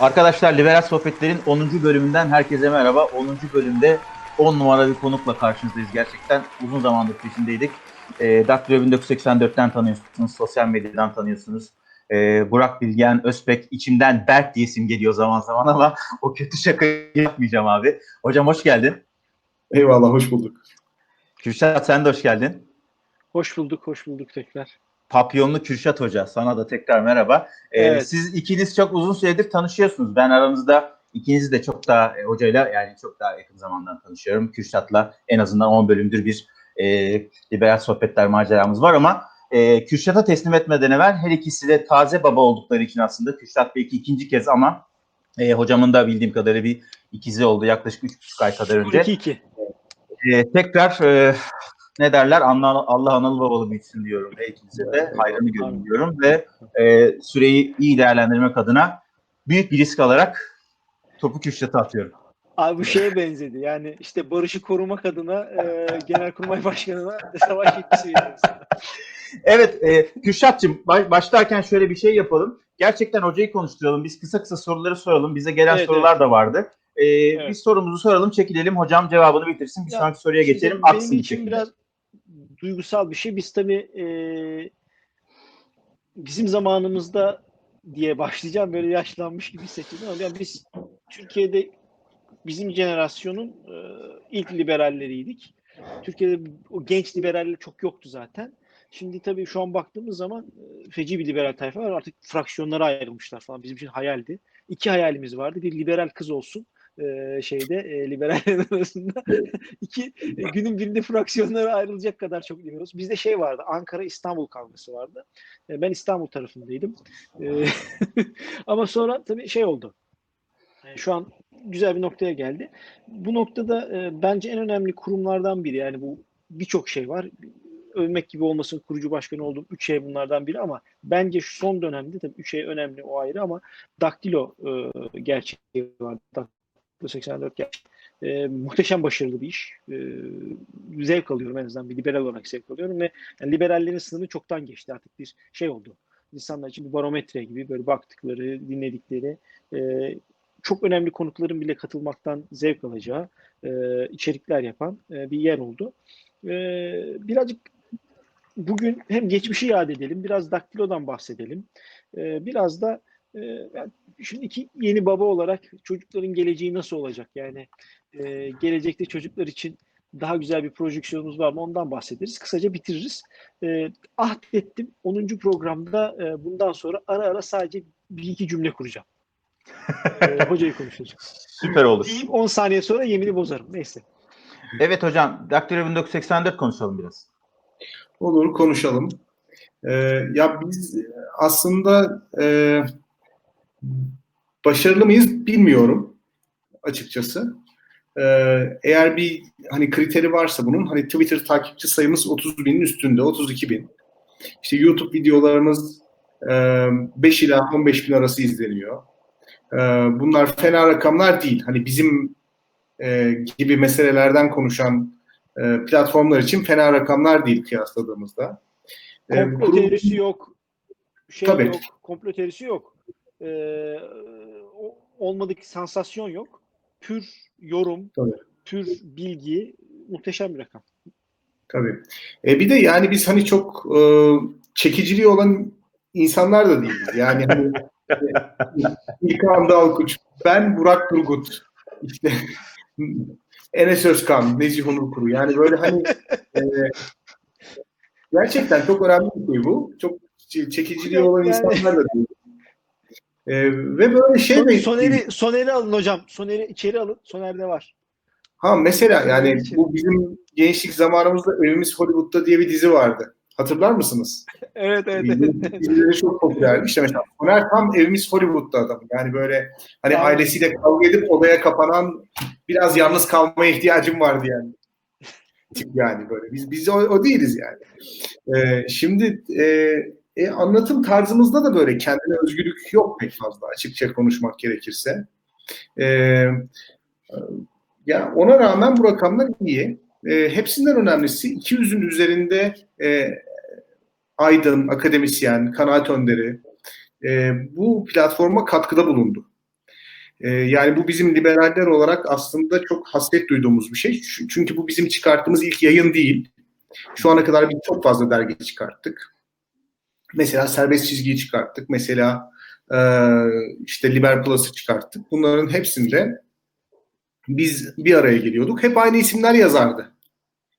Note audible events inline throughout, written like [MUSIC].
Arkadaşlar Liberal Sohbetler'in 10. bölümünden herkese merhaba. 10. bölümde 10 numara bir konukla karşınızdayız. Gerçekten uzun zamandır peşindeydik. E, Daktilo 1984'ten tanıyorsunuz, sosyal medyadan tanıyorsunuz. E, Burak Bilgen, Özbek, içimden Berk diye isim geliyor zaman zaman ama o kötü şakayı yapmayacağım abi. Hocam hoş geldin. Eyvallah, hoş bulduk. Kürşat sen de hoş geldin. Hoş bulduk, hoş bulduk tekrar. Papyonlu Kürşat Hoca. Sana da tekrar merhaba. Ee, Evet. Siz ikiniz çok uzun süredir tanışıyorsunuz. Ben aranızda ikinizi de çok daha e, hocayla yani çok daha yakın zamandan tanışıyorum. Kürşat'la en azından 10 bölümdür bir e, liberal sohbetler maceramız var ama e, Kürşat'a teslim etmeden evvel her ikisi de taze baba oldukları için aslında Kürşat belki ikinci kez ama e, hocamın da bildiğim kadarıyla bir ikizi oldu yaklaşık 3,5 ay kadar önce. 2-2. E, tekrar e, ne derler Allah, Allah analı babalı büyütsün diyorum her ikinize de hayrını görün diyorum ve e, süreyi iyi değerlendirmek adına büyük bir risk alarak topu Kürşat'a atıyorum. Abi bu şeye benzedi. Yani işte barışı korumak adına e, Genelkurmay Başkanı'na savaş yetkisi. Evet e, Kürşat'cığım baş- başlarken şöyle bir şey yapalım. Gerçekten hocayı konuşturalım. Biz kısa kısa soruları soralım. Bize gelen Evet, sorular da vardı. E, Evet. Biz sorumuzu soralım, çekilelim. Hocam cevabını bitirsin. Bir Ya, sonraki soruya geçelim. Benim Aksın bir için biraz duygusal bir şey. Biz tabii e, bizim zamanımızda diye başlayacağım böyle yaşlanmış gibi hissediyorum ama yani biz Türkiye'de bizim jenerasyonun e, ilk liberalleriydik. Türkiye'de o genç liberaller çok yoktu zaten. Şimdi tabii şu an baktığımız zaman e, feci bir liberal tayfa var. Artık fraksiyonlara ayrılmışlar falan. Bizim için hayaldi. İki hayalimiz vardı. Bir liberal kız olsun e, şeyde e, liberallerin [LAUGHS] arasında. İki e, günün birinde fraksiyonlara ayrılacak kadar çok liberalız. Bizde şey vardı. Ankara İstanbul kavgası vardı. E, ben İstanbul tarafındaydım. E, [LAUGHS] ama sonra tabii şey oldu. E, şu an güzel bir noktaya geldi. Bu noktada e, bence en önemli kurumlardan biri. Yani bu birçok şey var. Övmek gibi olmasın kurucu başkanı olduğum üç şey bunlardan biri ama bence şu son dönemde tabii üç şey önemli o ayrı ama Daktilo e, gerçeği var. Daktilo 84 gerçeği. E, muhteşem başarılı bir iş. E, zevk alıyorum en azından bir liberal olarak zevk alıyorum ve yani liberallerin sınırını çoktan geçti. Artık bir şey oldu. İnsanlar için bir barometre gibi böyle baktıkları, dinledikleri e, çok önemli konukların bile katılmaktan zevk alacağı e, içerikler yapan e, bir yer oldu. E, birazcık bugün hem geçmişi yad edelim, biraz daktilodan bahsedelim. E, biraz da e, yani şimdi iki yeni baba olarak çocukların geleceği nasıl olacak? Yani e, gelecekte çocuklar için daha güzel bir projeksiyonumuz var mı? Ondan bahsederiz. Kısaca bitiririz. E, ahdettim 10. programda e, bundan sonra ara ara sadece bir iki cümle kuracağım. [LAUGHS] e, hocayı konuşacağız. Süper olur. Diyeyim 10 saniye sonra yemini bozarım. Neyse. Evet hocam, Daktilo 1984 konuşalım biraz. Olur, konuşalım. Ee, ya biz aslında e, başarılı mıyız bilmiyorum açıkçası. Ee, eğer bir hani kriteri varsa bunun hani Twitter takipçi sayımız 30 binin üstünde, 32 bin. İşte YouTube videolarımız e, 5 ila 15 bin arası izleniyor. Ee, bunlar fena rakamlar değil. Hani bizim e, gibi meselelerden konuşan e, platformlar için fena rakamlar değil kıyasladığımızda. E, Komplo teorisi yok. Şey Tabii. yok. Komplo teorisi yok. O- olmadık sansasyon yok. Pür yorum, Tabii. pür bilgi muhteşem bir rakam. Tabii. E, bir de yani biz hani çok e, çekiciliği olan insanlar da değiliz. Yani hani [LAUGHS] e, İlkan Dalkuç, ben Burak Turgut, işte Enes Özkan, Nezih Onur Kuru. Yani böyle hani e, gerçekten çok önemli bir şey bu. Çok çekiciliği olan insanlar da değil. E, ve böyle şey Son, de Soner'i, Soner'i alın hocam. Soner'i içeri alın. Soner'de var. Ha mesela yani bu bizim gençlik zamanımızda Evimiz Hollywood'da diye bir dizi vardı. Hatırlar mısınız? [LAUGHS] Evet evet. evet. [LAUGHS] Dizileri çok popülerdi. İşte mesela Soner tam Evimiz Hollywood'da adam. Yani böyle hani Tamam. ailesiyle kavga edip odaya kapanan biraz yalnız kalmaya ihtiyacım vardı yani. [LAUGHS] Tip yani böyle. Biz biz o, o değiliz yani. Ee, şimdi e, e, anlatım tarzımızda da böyle kendine özgürlük yok pek fazla açıkça konuşmak gerekirse. E, ya ona rağmen bu rakamlar iyi. E, hepsinden önemlisi 200'ün üzerinde e, aydın, akademisyen, kanaat önderi e, bu platforma katkıda bulundu. E, yani bu bizim liberaller olarak aslında çok hasret duyduğumuz bir şey. Çünkü bu bizim çıkarttığımız ilk yayın değil. Şu ana kadar biz çok fazla dergi çıkarttık. Mesela Serbest Çizgi'yi çıkarttık. Mesela e, işte Liber çıkarttık. Bunların hepsinde biz bir araya geliyorduk. Hep aynı isimler yazardı.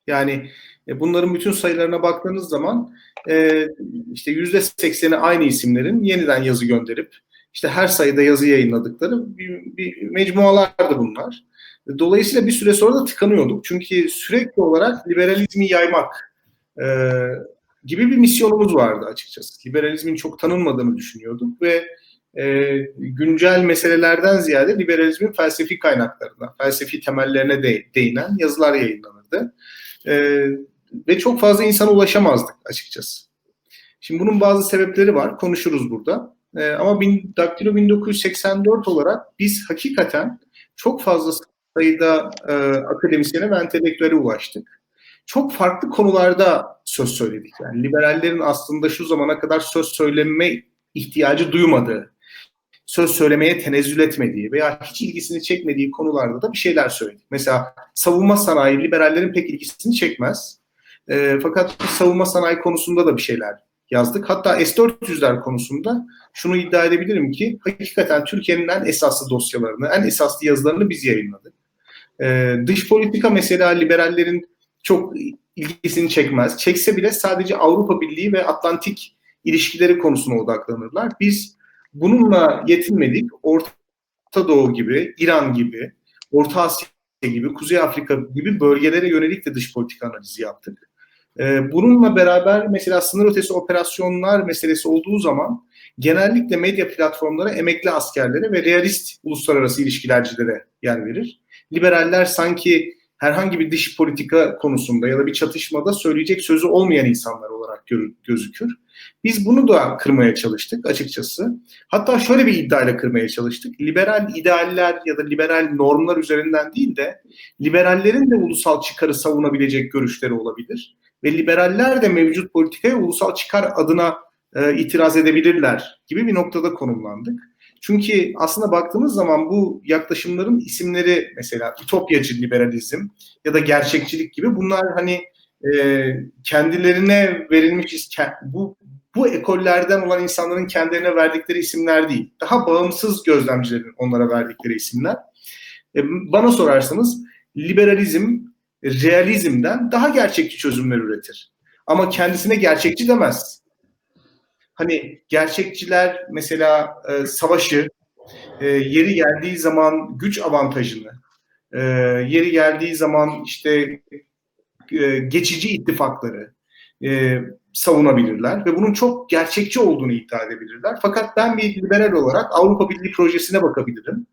Yani e, bunların bütün sayılarına baktığınız zaman e, işte yüzde sekseni aynı isimlerin yeniden yazı gönderip işte her sayıda yazı yayınladıkları bir, bir mecmualardı bunlar. Dolayısıyla bir süre sonra da tıkanıyorduk. Çünkü sürekli olarak liberalizmi yaymak e, gibi bir misyonumuz vardı açıkçası. Liberalizmin çok tanınmadığını düşünüyorduk ve e, güncel meselelerden ziyade liberalizmin felsefi kaynaklarına, felsefi temellerine de, değinen yazılar yayınlanırdı. E, ve çok fazla insana ulaşamazdık açıkçası. Şimdi bunun bazı sebepleri var, konuşuruz burada. E, ama bin, Daktilo 1984 olarak biz hakikaten çok fazla sayıda e, akademisyene ve entelektüele ulaştık. Çok farklı konularda söz söyledik. Yani liberallerin aslında şu zamana kadar söz söyleme ihtiyacı duymadığı, söz söylemeye tenezzül etmediği veya hiç ilgisini çekmediği konularda da bir şeyler söyledik. Mesela savunma sanayi liberallerin pek ilgisini çekmez. E, fakat savunma sanayi konusunda da bir şeyler yazdık. Hatta S-400'ler konusunda şunu iddia edebilirim ki hakikaten Türkiye'nin en esaslı dosyalarını, en esaslı yazılarını biz yayınladık. Ee, dış politika mesela liberallerin çok ilgisini çekmez. Çekse bile sadece Avrupa Birliği ve Atlantik ilişkileri konusuna odaklanırlar. Biz bununla yetinmedik. Orta Doğu gibi, İran gibi, Orta Asya gibi, Kuzey Afrika gibi bölgelere yönelik de dış politika analizi yaptık. Ee, bununla beraber mesela sınır ötesi operasyonlar meselesi olduğu zaman genellikle medya platformları emekli askerlere ve realist uluslararası ilişkilercilere yer verir. Liberaller sanki herhangi bir dış politika konusunda ya da bir çatışmada söyleyecek sözü olmayan insanlar olarak gözükür. Biz bunu da kırmaya çalıştık açıkçası. Hatta şöyle bir iddiayla kırmaya çalıştık. Liberal idealler ya da liberal normlar üzerinden değil de liberallerin de ulusal çıkarı savunabilecek görüşleri olabilir. Ve liberaller de mevcut politikaya ulusal çıkar adına e, itiraz edebilirler gibi bir noktada konumlandık. Çünkü aslında baktığımız zaman bu yaklaşımların isimleri mesela ütopyacı liberalizm ya da gerçekçilik gibi bunlar hani e, kendilerine verilmiş bu bu ekollerden olan insanların kendilerine verdikleri isimler değil. Daha bağımsız gözlemcilerin onlara verdikleri isimler. E, bana sorarsanız liberalizm realizmden daha gerçekçi çözümler üretir. Ama kendisine gerçekçi demez. Hani gerçekçiler mesela e, savaşı e, yeri geldiği zaman güç avantajını, e, yeri geldiği zaman işte e, geçici ittifakları e, savunabilirler ve bunun çok gerçekçi olduğunu iddia edebilirler. Fakat ben bir liberal olarak Avrupa Birliği projesine bakabilirim.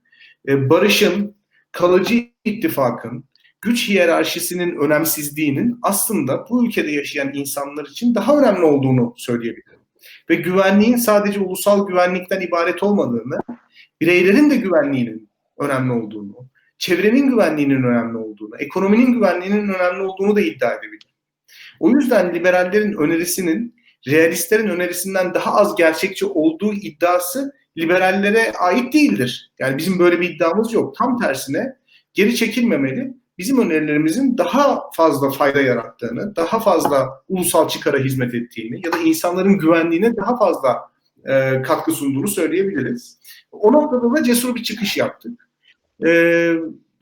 E, barışın, kalıcı ittifakın, güç hiyerarşisinin önemsizliğinin aslında bu ülkede yaşayan insanlar için daha önemli olduğunu söyleyebilirim. Ve güvenliğin sadece ulusal güvenlikten ibaret olmadığını, bireylerin de güvenliğinin önemli olduğunu, çevrenin güvenliğinin önemli olduğunu, ekonominin güvenliğinin önemli olduğunu da iddia edebilirim. O yüzden liberallerin önerisinin realistlerin önerisinden daha az gerçekçi olduğu iddiası liberallere ait değildir. Yani bizim böyle bir iddiamız yok. Tam tersine geri çekilmemeli bizim önerilerimizin daha fazla fayda yarattığını, daha fazla ulusal çıkara hizmet ettiğini ya da insanların güvenliğine daha fazla e, katkı sunduğunu söyleyebiliriz. O noktada da cesur bir çıkış yaptık. E,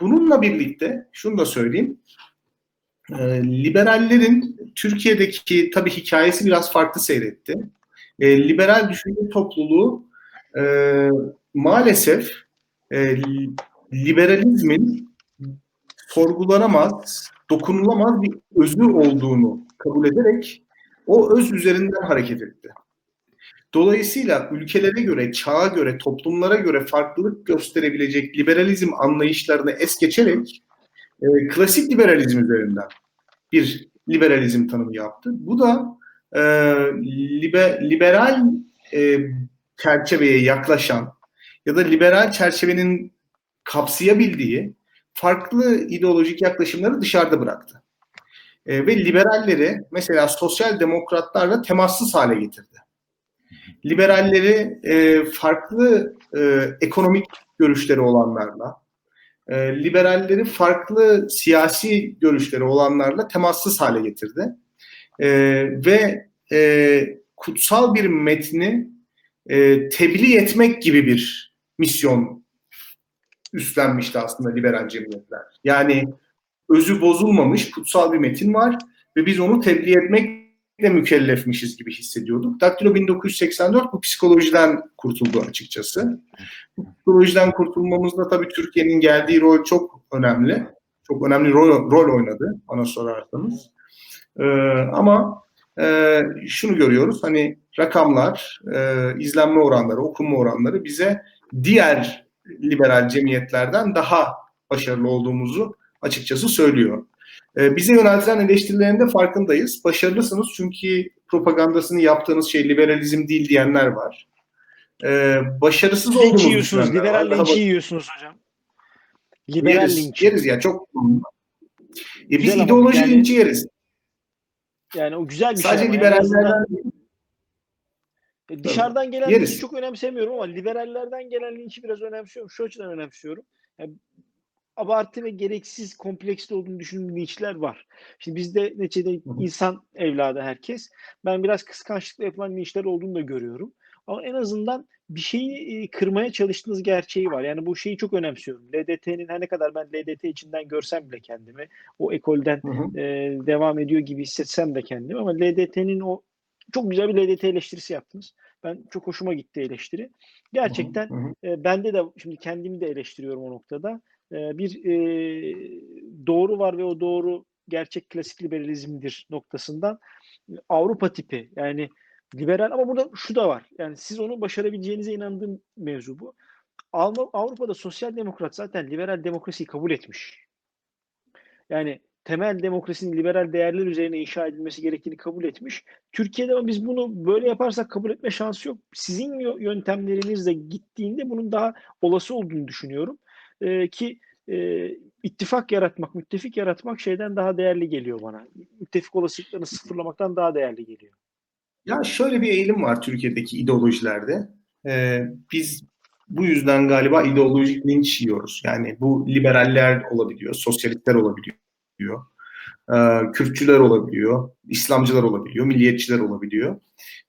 bununla birlikte şunu da söyleyeyim. E, liberallerin Türkiye'deki tabii hikayesi biraz farklı seyretti. E, liberal düşünce topluluğu e, maalesef e, liberalizmin sorgulanamaz, dokunulamaz bir özü olduğunu kabul ederek o öz üzerinden hareket etti. Dolayısıyla ülkelere göre, çağa göre, toplumlara göre farklılık gösterebilecek liberalizm anlayışlarını es geçerek e, klasik liberalizm üzerinden bir liberalizm tanımı yaptı. Bu da e, libe, liberal e, çerçeveye yaklaşan ya da liberal çerçevenin kapsayabildiği farklı ideolojik yaklaşımları dışarıda bıraktı. E, ve liberalleri mesela sosyal demokratlarla temassız hale getirdi. Liberalleri e, farklı e, ekonomik görüşleri olanlarla, e, liberalleri farklı siyasi görüşleri olanlarla temassız hale getirdi. E, ve e, kutsal bir metni e, tebliğ etmek gibi bir misyon üstlenmişti aslında liberal cemiyetler. Yani özü bozulmamış kutsal bir metin var ve biz onu tebliğ etmekle mükellefmişiz gibi hissediyorduk. Daktilo 1984 bu psikolojiden kurtuldu açıkçası. Bu psikolojiden kurtulmamızda tabii Türkiye'nin geldiği rol çok önemli. Çok önemli rol, rol oynadı bana sorarsanız. Ee, ama e, şunu görüyoruz hani rakamlar, e, izlenme oranları, okunma oranları bize diğer liberal cemiyetlerden daha başarılı olduğumuzu açıkçası söylüyor. E, bize yöneltilen eleştirilerin de farkındayız. Başarılısınız çünkü propagandasını yaptığınız şey liberalizm değil diyenler var. E, başarısız Linç olduğumuzu yiyorsunuz, liberal var. linçi yiyorsunuz hocam. Liberal Yeriz, linç. yeriz ya çok. E, biz Güzel ideoloji yani- linci yeriz. Yani o güzel bir şey. Sadece en azından- liberallerden E, Dışarıdan gelen Yeriz. linçi çok önemsemiyorum ama liberallerden gelen linçi biraz önemsiyorum. Şu açıdan önemsiyorum. Yani abartı ve gereksiz kompleksli olduğunu düşündüğüm linçler var. Şimdi bizde neticede hı. insan evladı herkes. Ben biraz kıskançlıkla yapılan linçler olduğunu da görüyorum. Ama en azından bir şeyi e, kırmaya çalıştığınız gerçeği var. Yani bu şeyi çok önemsiyorum. LDT'nin her ne kadar ben LDT içinden görsem bile kendimi o ekolden Hı hı. e, devam ediyor gibi hissetsem de kendimi ama LDT'nin o çok güzel bir LDT eleştirisi yaptınız. Ben çok hoşuma gitti eleştiri. Gerçekten Hı hı. e, bende de şimdi kendimi de eleştiriyorum o noktada. E, bir e, doğru var ve o doğru gerçek klasik liberalizmdir noktasından e, Avrupa tipi yani liberal ama burada şu da var. Yani siz onu başarabileceğinize inandığım mevzu bu. Avrupa'da sosyal demokrat zaten liberal demokrasiyi kabul etmiş. Yani temel demokrasinin liberal değerler üzerine inşa edilmesi gerektiğini kabul etmiş. Türkiye'de ama biz bunu böyle yaparsak kabul etme şansı yok. Sizin yö- yöntemlerinizle gittiğinde bunun daha olası olduğunu düşünüyorum. Ee, ki e, ittifak yaratmak, müttefik yaratmak şeyden daha değerli geliyor bana. Müttefik olasılıklarını sıfırlamaktan daha değerli geliyor. Ya şöyle bir eğilim var Türkiye'deki ideolojilerde. Ee, biz bu yüzden galiba ideolojik linç yiyoruz. Yani bu liberaller olabiliyor, sosyalistler olabiliyor, ee, Kürtçüler olabiliyor, İslamcılar olabiliyor, milliyetçiler olabiliyor.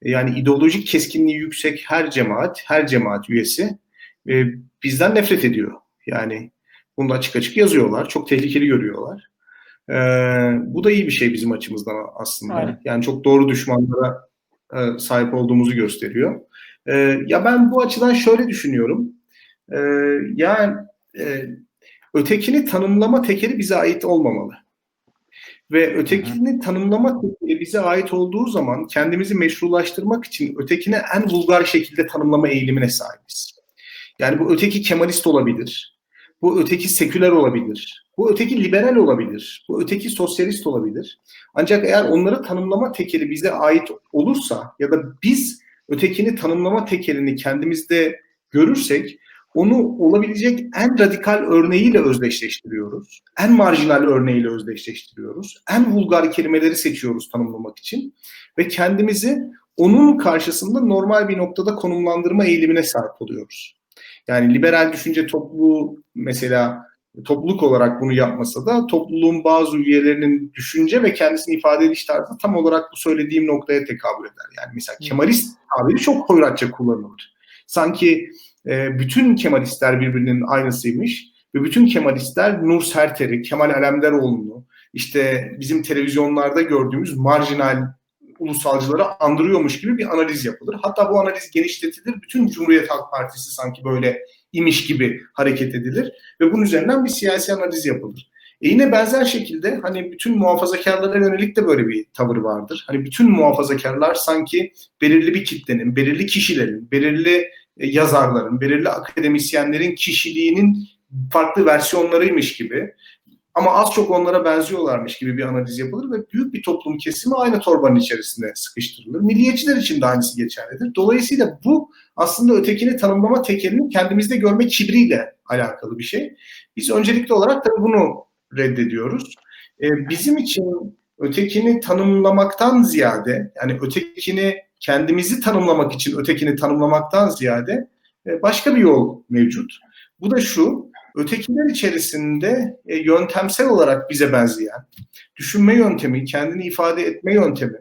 Ee, Yani ideolojik keskinliği yüksek her cemaat, her cemaat üyesi e, bizden nefret ediyor. Yani bunu da açık açık yazıyorlar, çok tehlikeli görüyorlar. Bu da iyi bir şey bizim açımızdan aslında. Aynen. Yani çok doğru düşmanlara e, sahip olduğumuzu gösteriyor. E, ya ben bu açıdan şöyle düşünüyorum. E, yani e, ötekini tanımlama tekeri bize ait olmamalı. Ve ötekini tanımlama tekeri bize ait olduğu zaman kendimizi meşrulaştırmak için ötekine en vulgar şekilde tanımlama eğilimine sahibiz. Yani bu öteki Kemalist olabilir. Bu öteki seküler olabilir. Bu öteki liberal olabilir. Bu öteki sosyalist olabilir. Ancak eğer onları tanımlama tekeri bize ait olursa ya da biz ötekini tanımlama tekerini kendimizde görürsek onu olabilecek en radikal örneğiyle özdeşleştiriyoruz. En marjinal örneğiyle özdeşleştiriyoruz. En vulgar kelimeleri seçiyoruz tanımlamak için ve kendimizi onun karşısında normal bir noktada konumlandırma eğilimine sahip oluyoruz. Yani liberal düşünce topluluğu mesela topluluk olarak bunu yapmasa da topluluğun bazı üyelerinin düşünce ve kendisini ifade ediş tarzı tam olarak bu söylediğim noktaya tekabül eder. Yani mesela Kemalist tabiri çok hoyratça kullanılır. Sanki e, bütün Kemalistler birbirinin aynısıymış ve bütün Kemalistler Nur Serter'i, Kemal Alemdaroğlu'nu, işte bizim televizyonlarda gördüğümüz marjinal ulusalcıları andırıyormuş gibi bir analiz yapılır. Hatta bu analiz genişletilir. Bütün Cumhuriyet Halk Partisi sanki böyle imiş gibi hareket edilir ve bunun üzerinden bir siyasi analiz yapılır. E yine benzer şekilde hani bütün muhafazakarlara yönelik de böyle bir tavır vardır. Hani bütün muhafazakarlar sanki belirli bir kitlenin, belirli kişilerin, belirli yazarların, belirli akademisyenlerin kişiliğinin farklı versiyonlarıymış gibi ama az çok onlara benziyorlarmış gibi bir analiz yapılır ve büyük bir toplum kesimi aynı torbanın içerisinde sıkıştırılır. Milliyetçiler için de aynısı geçerlidir. Dolayısıyla bu aslında ötekini tanımlama tekelini kendimizde görme kibriyle alakalı bir şey. Biz öncelikli olarak tabii bunu reddediyoruz. Ee, bizim için ötekini tanımlamaktan ziyade yani ötekini kendimizi tanımlamak için ötekini tanımlamaktan ziyade e, başka bir yol mevcut. Bu da şu, ötekiler içerisinde e, yöntemsel olarak bize benzeyen, düşünme yöntemi, kendini ifade etme yöntemi,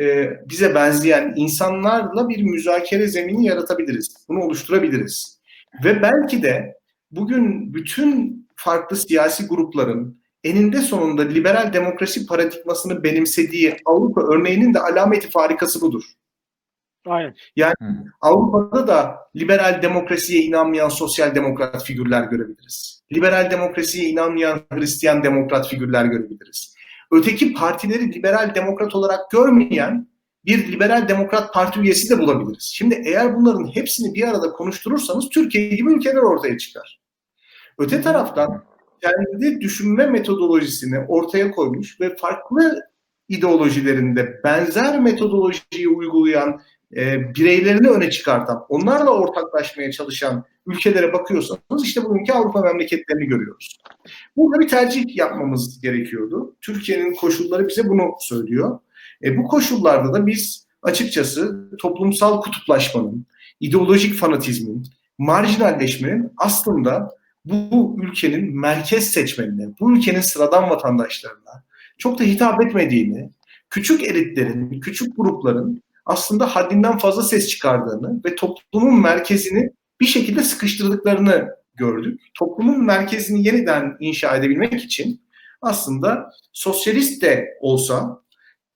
e, bize benzeyen insanlarla bir müzakere zemini yaratabiliriz. Bunu oluşturabiliriz. Ve belki de bugün bütün farklı siyasi grupların eninde sonunda liberal demokrasi paradigmasını benimsediği Avrupa örneğinin de alameti farikası budur. Aynen. Avrupa'da da liberal demokrasiye inanmayan sosyal demokrat figürler görebiliriz. Liberal demokrasiye inanmayan Hristiyan demokrat figürler görebiliriz. Öteki partileri liberal demokrat olarak görmeyen bir liberal demokrat parti üyesi de bulabiliriz. Şimdi eğer bunların hepsini bir arada konuşturursanız Türkiye gibi ülkeler ortaya çıkar. Öte taraftan kendi düşünme metodolojisini ortaya koymuş ve farklı ideolojilerinde benzer metodolojiyi uygulayan e, bireylerini öne çıkartan, onlarla ortaklaşmaya çalışan ülkelere bakıyorsanız işte bugünkü Avrupa memleketlerini görüyoruz. Burada bir tercih yapmamız gerekiyordu. Türkiye'nin koşulları bize bunu söylüyor. E, bu koşullarda da biz açıkçası toplumsal kutuplaşmanın, ideolojik fanatizmin, marjinalleşmenin aslında bu ülkenin merkez seçmenine, bu ülkenin sıradan vatandaşlarına çok da hitap etmediğini, küçük elitlerin, küçük grupların aslında haddinden fazla ses çıkardığını ve toplumun merkezini bir şekilde sıkıştırdıklarını gördük. Toplumun merkezini yeniden inşa edebilmek için aslında sosyalist de olsa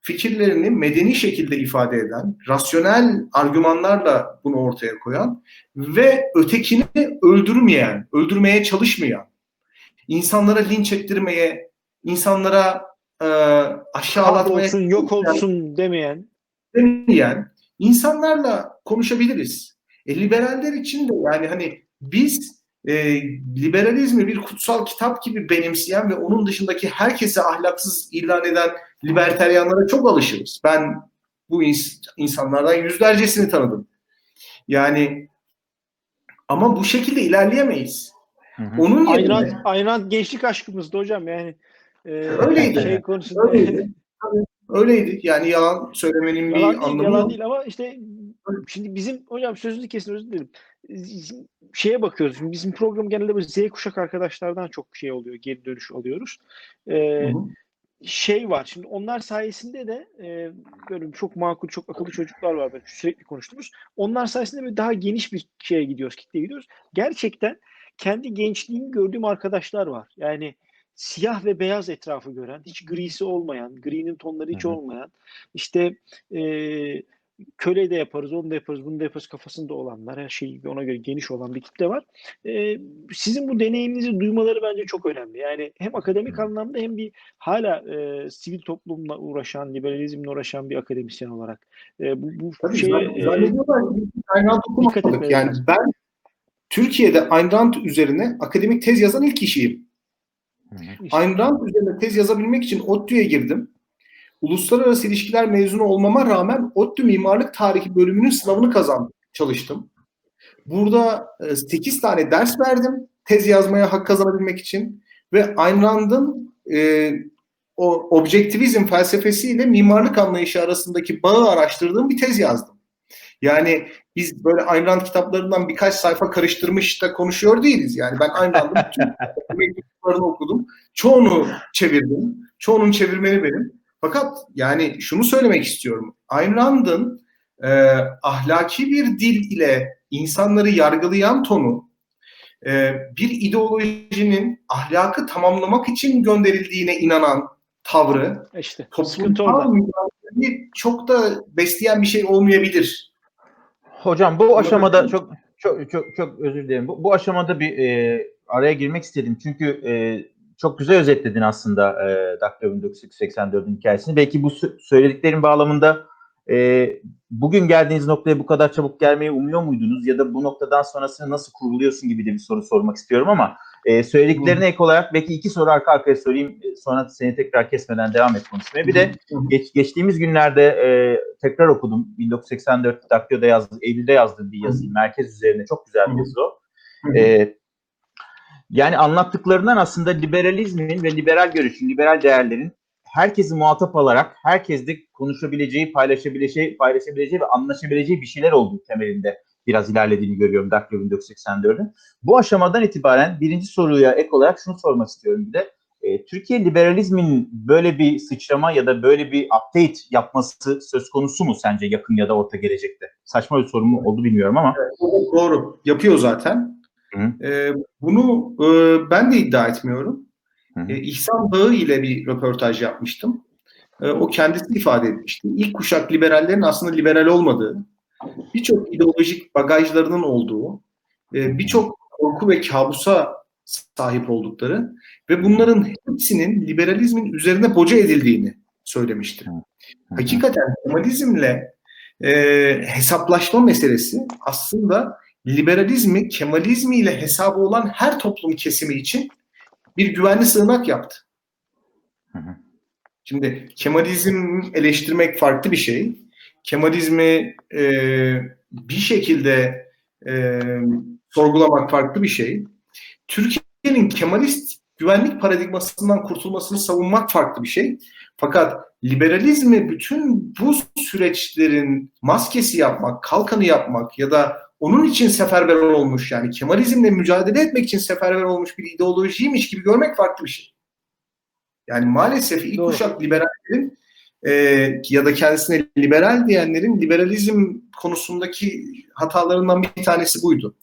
fikirlerini medeni şekilde ifade eden, rasyonel argümanlarla bunu ortaya koyan ve ötekini öldürmeyen, öldürmeye çalışmayan, insanlara linç ettirmeye, insanlara e, aşağılatmaya olsun, yok olsun demeyen. Demeyen insanlarla konuşabiliriz. E, liberaller için de yani hani biz e, liberalizmi bir kutsal kitap gibi benimseyen ve onun dışındaki herkese ahlaksız ilan eden liberteryanlara çok alışırız. Ben bu ins- insanlardan yüzlercesini tanıdım. Yani ama bu şekilde ilerleyemeyiz. Hı hı. Onun yerine Rand, Ayn Rand gençlik aşkımızdı hocam yani. E, Öyleydi. Şey konusunda. öyleydi. Öyleydi. Yani yalan söylemenin bir Yalan değil, anlamı yalan yok. değil ama işte şimdi bizim hocam sözünü kesin özür dilerim. Şeye bakıyoruz. Şimdi bizim program genelde böyle Z kuşak arkadaşlardan çok şey oluyor. Geri dönüş alıyoruz. Ee, Hı hı. şey var. Şimdi onlar sayesinde de e, böyle çok makul, çok akıllı çocuklar var. Böyle sürekli konuştuğumuz. Onlar sayesinde böyle daha geniş bir şeye gidiyoruz, kitleye gidiyoruz. Gerçekten kendi gençliğimi gördüğüm arkadaşlar var. Yani siyah ve beyaz etrafı gören, hiç grisi olmayan, gri'nin tonları hiç olmayan, işte e, köle de yaparız, onu da yaparız, bunu da yaparız kafasında olanlar, her şey ona göre geniş olan bir kitle var. E, sizin bu deneyiminizi duymaları bence çok önemli. Yani hem akademik anlamda hem bir hala e, sivil toplumla uğraşan, liberalizmle uğraşan bir akademisyen olarak. E, bu bu Tabii e, zannediyorlar ki biz Ayn okumadık. Yani ben Türkiye'de Ayn Rand üzerine akademik tez yazan ilk kişiyim. Hı Ayn Rand üzerine tez yazabilmek için ODTÜ'ye girdim. Uluslararası ilişkiler mezunu olmama rağmen ODTÜ Mimarlık Tarihi bölümünün sınavını kazandım, çalıştım. Burada 8 tane ders verdim tez yazmaya hak kazanabilmek için ve Ayn Rand'ın e, o objektivizm felsefesiyle mimarlık anlayışı arasındaki bağı araştırdığım bir tez yazdım. Yani biz böyle Ayn Rand kitaplarından birkaç sayfa karıştırmış da konuşuyor değiliz. Yani ben Ayn Rand'ın bütün [LAUGHS] mektuplarını okudum. Çoğunu çevirdim. Çoğunun çevirmeni benim. Fakat yani şunu söylemek istiyorum. Ayn Rand'ın e, ahlaki bir dil ile insanları yargılayan tonu e, bir ideolojinin ahlakı tamamlamak için gönderildiğine inanan tavrı işte toplumsal çok da besleyen bir şey olmayabilir. Hocam bu aşamada çok çok çok çok özür dilerim. Bu, bu aşamada bir e, araya girmek istedim. Çünkü e, çok güzel özetledin aslında e, Dakika 1984'ün hikayesini. Belki bu sö- söylediklerin bağlamında e, bugün geldiğiniz noktaya bu kadar çabuk gelmeyi umuyor muydunuz? Ya da bu noktadan sonrasını nasıl kuruluyorsun gibi de bir soru sormak istiyorum ama e, söylediklerine ek olarak belki iki soru arka arkaya sorayım. E, Sonra seni tekrar kesmeden devam et konuşmaya. Bir de Geç, geçtiğimiz günlerde e, tekrar okudum. 1984 Daktio'da yazdı, Eylül'de yazdığım bir yazıyı. Merkez üzerine çok güzel bir yazı o. E, yani anlattıklarından aslında liberalizmin ve liberal görüşün, liberal değerlerin herkesi muhatap alarak herkesle konuşabileceği, paylaşabileceği, paylaşabileceği ve anlaşabileceği bir şeyler olduğu temelinde biraz ilerlediğini görüyorum Daktilo 1984'ün. Bu aşamadan itibaren birinci soruya ek olarak şunu sormak istiyorum bir de. E, Türkiye liberalizmin böyle bir sıçrama ya da böyle bir update yapması söz konusu mu sence yakın ya da orta gelecekte? Saçma bir soru mu oldu bilmiyorum ama. Doğru. Yapıyor zaten. Hı. E, bunu e, ben de iddia etmiyorum. E, İhsan Bağı ile bir röportaj yapmıştım. E, o kendisi ifade etmişti. İlk kuşak liberallerin aslında liberal olmadığı, birçok ideolojik bagajlarının olduğu, e, birçok korku ve kabusa sahip oldukları ve bunların hepsinin liberalizmin üzerine boca edildiğini söylemişti. Hakikaten Kemalizmle e, hesaplaşma meselesi aslında liberalizmi Kemalizmi ile hesabı olan her toplum kesimi için bir güvenli sığınak yaptı. Hı hı. Şimdi Kemalizm eleştirmek farklı bir şey. Kemalizmi e, bir şekilde e, sorgulamak farklı bir şey. Türkiye'nin Kemalist güvenlik paradigmasından kurtulmasını savunmak farklı bir şey. Fakat liberalizmi bütün bu süreçlerin maskesi yapmak, kalkanı yapmak ya da onun için seferber olmuş yani Kemalizmle mücadele etmek için seferber olmuş bir ideolojiymiş gibi görmek farklı bir şey. Yani maalesef ilk Doğru. kuşak liberallerin e, ya da kendisine liberal diyenlerin liberalizm konusundaki hatalarından bir tanesi buydu.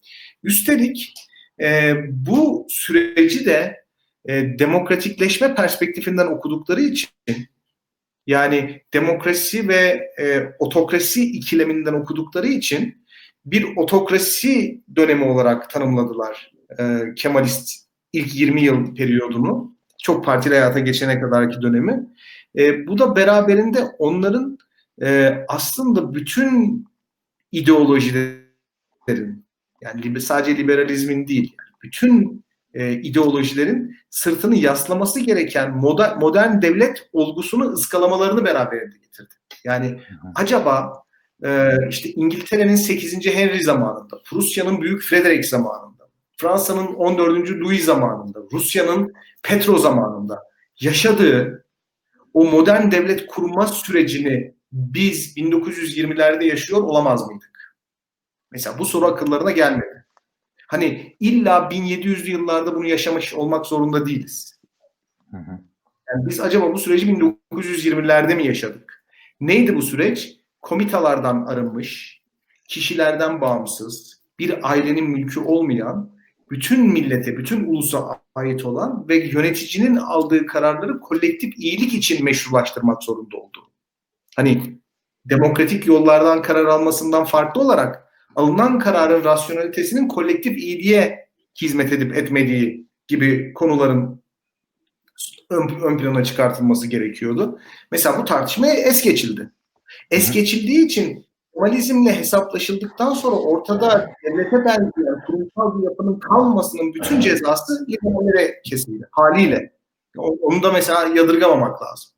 Üstelik e, bu süreci de e, demokratikleşme perspektifinden okudukları için yani demokrasi ve e, otokrasi ikileminden okudukları için bir otokrasi dönemi olarak tanımladılar e, Kemalist ilk 20 yıl periyodunu. Çok partili hayata geçene kadarki dönemi. E, bu da beraberinde onların e, aslında bütün ideolojilerin yani sadece liberalizmin değil, yani bütün e, ideolojilerin sırtını yaslaması gereken moder, modern devlet olgusunu ıskalamalarını beraberinde getirdi. Yani acaba e, işte İngiltere'nin 8. Henry zamanında, Prusya'nın Büyük Frederick zamanında, Fransa'nın 14. Louis zamanında, Rusya'nın Petro zamanında yaşadığı o modern devlet kurma sürecini biz 1920'lerde yaşıyor olamaz mıydık? Mesela bu soru akıllarına gelmedi. Hani illa 1700'lü yıllarda bunu yaşamış olmak zorunda değiliz. Hı hı. Yani biz acaba bu süreci 1920'lerde mi yaşadık? Neydi bu süreç? Komitalardan arınmış, kişilerden bağımsız, bir ailenin mülkü olmayan, bütün millete, bütün ulusa ait olan ve yöneticinin aldığı kararları kolektif iyilik için meşrulaştırmak zorunda olduğu. Hani demokratik yollardan karar almasından farklı olarak alınan kararın rasyonalitesinin kolektif iyiliğe hizmet edip etmediği gibi konuların ön, ön plana çıkartılması gerekiyordu. Mesela bu tartışma es geçildi. Es geçildiği için Kemalizmle hesaplaşıldıktan sonra ortada devlete benzeyen kurumsal bir yapının kalmasının bütün cezası liberallere kesildi haliyle. Onu da mesela yadırgamamak lazım.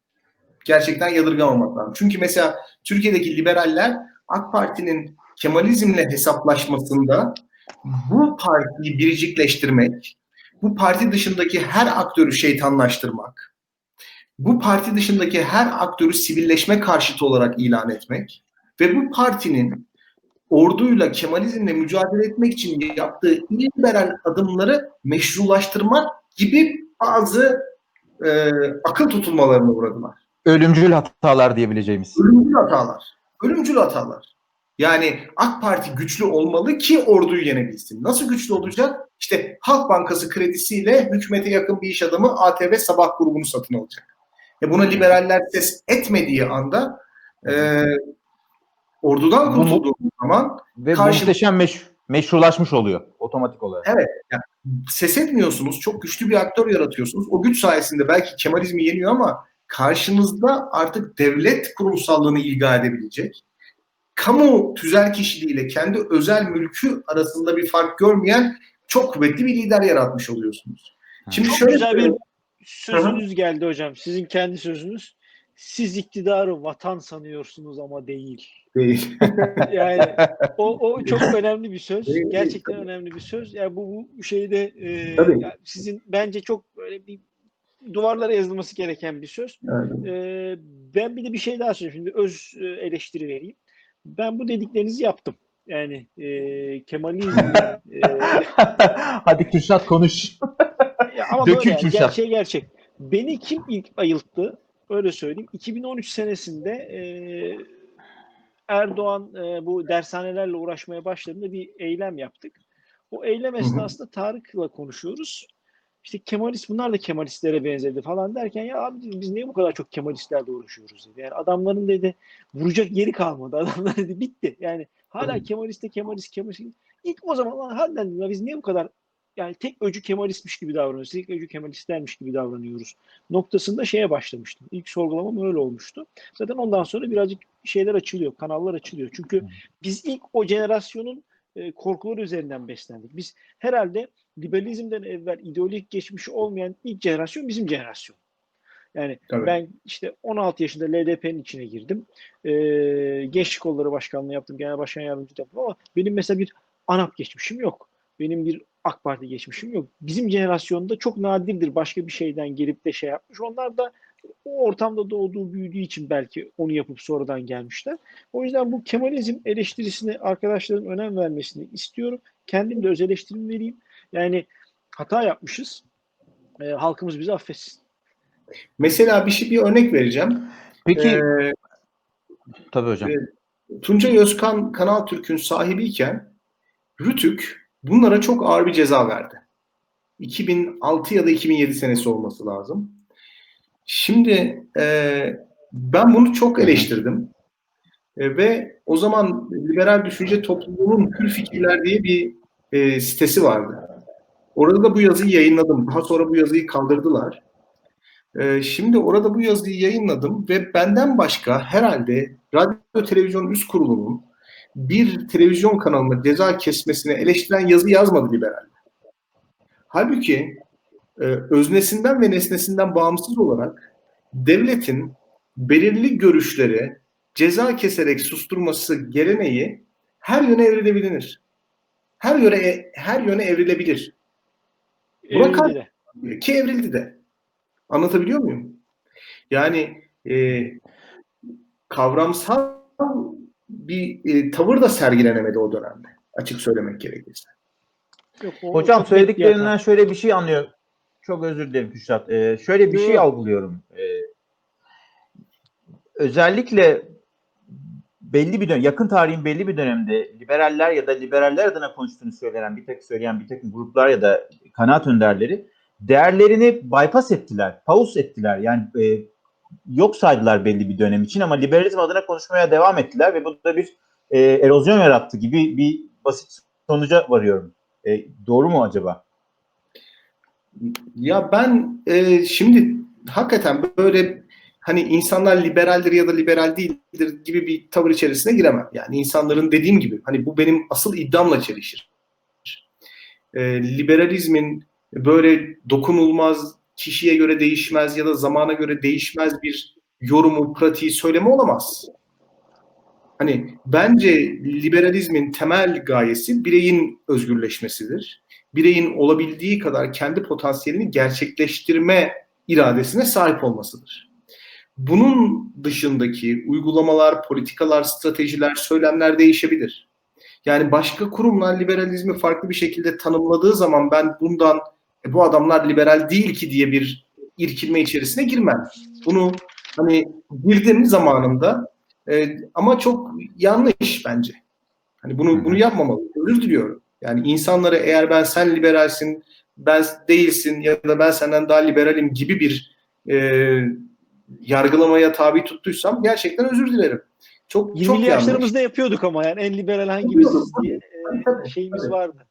Gerçekten yadırgamamak lazım. Çünkü mesela Türkiye'deki liberaller AK Parti'nin Kemalizmle hesaplaşmasında bu partiyi biricikleştirmek, bu parti dışındaki her aktörü şeytanlaştırmak, bu parti dışındaki her aktörü sivilleşme karşıtı olarak ilan etmek ve bu partinin orduyla Kemalizmle mücadele etmek için yaptığı liberal adımları meşrulaştırmak gibi bazı e, akıl tutulmalarına uğradılar. Ölümcül hatalar diyebileceğimiz. Ölümcül hatalar. Ölümcül hatalar. Yani AK Parti güçlü olmalı ki orduyu yenebilsin. Nasıl güçlü olacak? İşte Halk Bankası kredisiyle hükümete yakın bir iş adamı ATV Sabah grubunu satın alacak. E buna liberaller ses etmediği anda e, ordudan Bu- kurtulduğu zaman Ve Karşı- muhteşem meş- meşrulaşmış oluyor otomatik olarak. ses etmiyorsunuz. Çok güçlü bir aktör yaratıyorsunuz. O güç sayesinde belki Kemalizmi yeniyor ama karşınızda artık devlet kurumsallığını ilga edebilecek, kamu tüzel kişiliğiyle kendi özel mülkü arasında bir fark görmeyen çok kuvvetli bir lider yaratmış oluyorsunuz. Şimdi Çok şöyle güzel bir sözünüz geldi hocam. Sizin kendi sözünüz. Siz iktidarı vatan sanıyorsunuz ama değil. Değil. [LAUGHS] Yani o, o çok önemli bir söz. Değil, değil, Gerçekten tabii. önemli bir söz. Yani bu, bu şeyde e, Tabii. yani sizin bence çok böyle bir duvarlara yazılması gereken bir söz. Ee, ben bir de bir şey daha söyleyeyim. Şimdi öz e, eleştiri vereyim. Ben bu dediklerinizi yaptım. Yani e, Kemalizm [LAUGHS] e, Hadi Kürşat konuş. Ya ama Dökül böyle Kürşat. gerçeği gerçek. Beni kim ilk ayılttı? Öyle söyleyeyim. 2013 senesinde e, Erdoğan e, bu dershanelerle uğraşmaya başladığında bir eylem yaptık. O eylem esnasında Tarık'la konuşuyoruz. İşte Kemalist bunlar da Kemalistlere benzedi falan derken ya abi biz niye bu kadar çok Kemalistlerle uğraşıyoruz dedi. Yani adamların dedi vuracak yeri kalmadı. [LAUGHS] Adamlar dedi bitti. Yani hala. Kemaliste Kemalist Kemalist. İlk o zaman lan ya biz niye bu kadar yani tek öcü Kemalistmiş gibi davranıyoruz. Tek öcü Kemalistlermiş gibi davranıyoruz. Noktasında şeye başlamıştım. İlk sorgulamam öyle olmuştu. Zaten ondan sonra birazcık şeyler açılıyor, kanallar açılıyor. Çünkü biz ilk o jenerasyonun e, korkuları üzerinden beslendik. Biz herhalde liberalizmden evvel ideolojik geçmişi olmayan ilk jenerasyon bizim jenerasyon. Yani Tabii. ben işte 16 yaşında LDP'nin içine girdim. Ee, Gençlik Kolları Başkanlığı yaptım. Genel Başkan Yardımcılığı yaptım ama benim mesela bir ANAP geçmişim yok. Benim bir AK Parti geçmişim yok. Bizim jenerasyonda çok nadirdir başka bir şeyden gelip de şey yapmış. Onlar da o ortamda doğduğu, büyüdüğü için belki onu yapıp sonradan gelmişler. O yüzden bu Kemalizm eleştirisine arkadaşların önem vermesini istiyorum. Kendim de öz eleştirimi vereyim. Yani hata yapmışız. Ee, halkımız bizi affetsin. Mesela bir şey bir örnek vereceğim. Peki Ee, tabii hocam. Evet. Tuncay Özkan Kanal Türk'ün sahibiyken Rütük bunlara çok ağır bir ceza verdi. 2006 ya da 2007 senesi olması lazım. Şimdi e, ben bunu çok eleştirdim. E, ve o zaman Liberal Düşünce Topluluğu'nun Hür Fikirler diye bir e, sitesi vardı. Orada da bu yazıyı yayınladım. Daha sonra bu yazıyı kaldırdılar. E, şimdi orada bu yazıyı yayınladım ve benden başka herhalde Radyo Televizyon Üst Kurulu'nun bir televizyon kanalına ceza kesmesine eleştiren yazı yazmadı liberal. Halbuki e, öznesinden ve nesnesinden bağımsız olarak devletin belirli görüşleri ceza keserek susturması geleneği her yöne evrilebilir. Her yöne her yöne evrilebilir. Buna Evrildi de. Ki evrildi de. Anlatabiliyor muyum? Yani e, kavramsal bir e, tavır da sergilenemedi o dönemde. Açık söylemek gerekirse. Yok, Hocam söylediklerinden şöyle bir şey anlıyor. Çok özür dilerim Kürşat. Ee, şöyle bir şey algılıyorum. Ee, özellikle belli bir dönem, yakın tarihin belli bir dönemde liberaller ya da liberaller adına konuştuğunu söylenen bir tek söyleyen bir takım gruplar ya da kanaat önderleri değerlerini bypass ettiler, pause ettiler. Yani e, yok saydılar belli bir dönem için ama liberalizm adına konuşmaya devam ettiler ve bu da bir e, erozyon yarattı gibi bir basit sonuca varıyorum. E, doğru mu acaba? Ya ben e, şimdi hakikaten böyle hani insanlar liberaldir ya da liberal değildir gibi bir tavır içerisine giremem. Yani insanların dediğim gibi hani bu benim asıl iddiamla çelişir. E, liberalizmin böyle dokunulmaz, kişiye göre değişmez ya da zamana göre değişmez bir yorumu, pratiği söyleme olamaz. Hani bence liberalizmin temel gayesi bireyin özgürleşmesidir. Bireyin olabildiği kadar kendi potansiyelini gerçekleştirme iradesine sahip olmasıdır. Bunun dışındaki uygulamalar, politikalar, stratejiler, söylemler değişebilir. Yani başka kurumlar liberalizmi farklı bir şekilde tanımladığı zaman ben bundan e, bu adamlar liberal değil ki diye bir irkilme içerisine girmem. Bunu hani girdim zamanında e, ama çok yanlış bence. Hani bunu bunu yapmamalı. Özür diliyorum. Yani insanları eğer ben sen liberalsin, ben değilsin ya da ben senden daha liberalim gibi bir e, yargılamaya tabi tuttuysam gerçekten özür dilerim. Çok 20'li çok yanlış. yaşlarımızda yapıyorduk ama yani en liberal hangimiziz diye e, Tabii, şeyimiz tabii. vardı.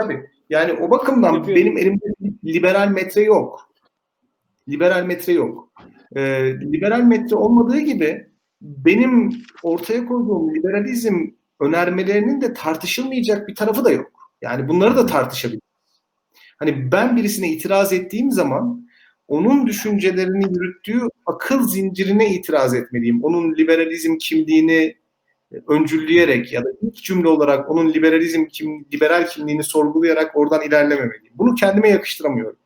Tabii. Yani o bakımdan Yapıyorum. benim elimde liberal metre yok. Liberal metre yok. Ee, liberal metre olmadığı gibi benim ortaya koyduğum liberalizm önermelerinin de tartışılmayacak bir tarafı da yok. Yani bunları da tartışabiliriz. Hani ben birisine itiraz ettiğim zaman onun düşüncelerini yürüttüğü akıl zincirine itiraz etmeliyim. Onun liberalizm kimliğini öncülleyerek ya da ilk cümle olarak onun liberalizm kim, liberal kimliğini sorgulayarak oradan ilerlememeliyim. Bunu kendime yakıştıramıyorum.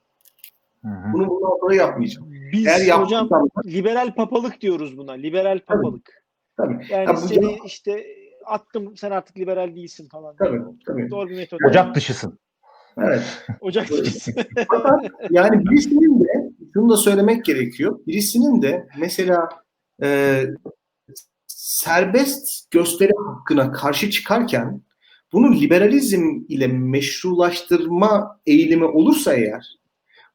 Bunu bundan sonra yapmayacağım. Biz Eğer hocam liberal papalık diyoruz buna. Liberal papalık. tabii. Yani Ya bu seni işte attım sen artık liberal değilsin falan. Tabii, tabii. Doğru bir metot. Ocak dışısın. Evet. [LAUGHS] Ocak dışısı. [LAUGHS] Fakat yani birisinin de şunu da söylemek gerekiyor. Birisinin de mesela e, serbest gösteri hakkına karşı çıkarken bunu liberalizm ile meşrulaştırma eğilimi olursa eğer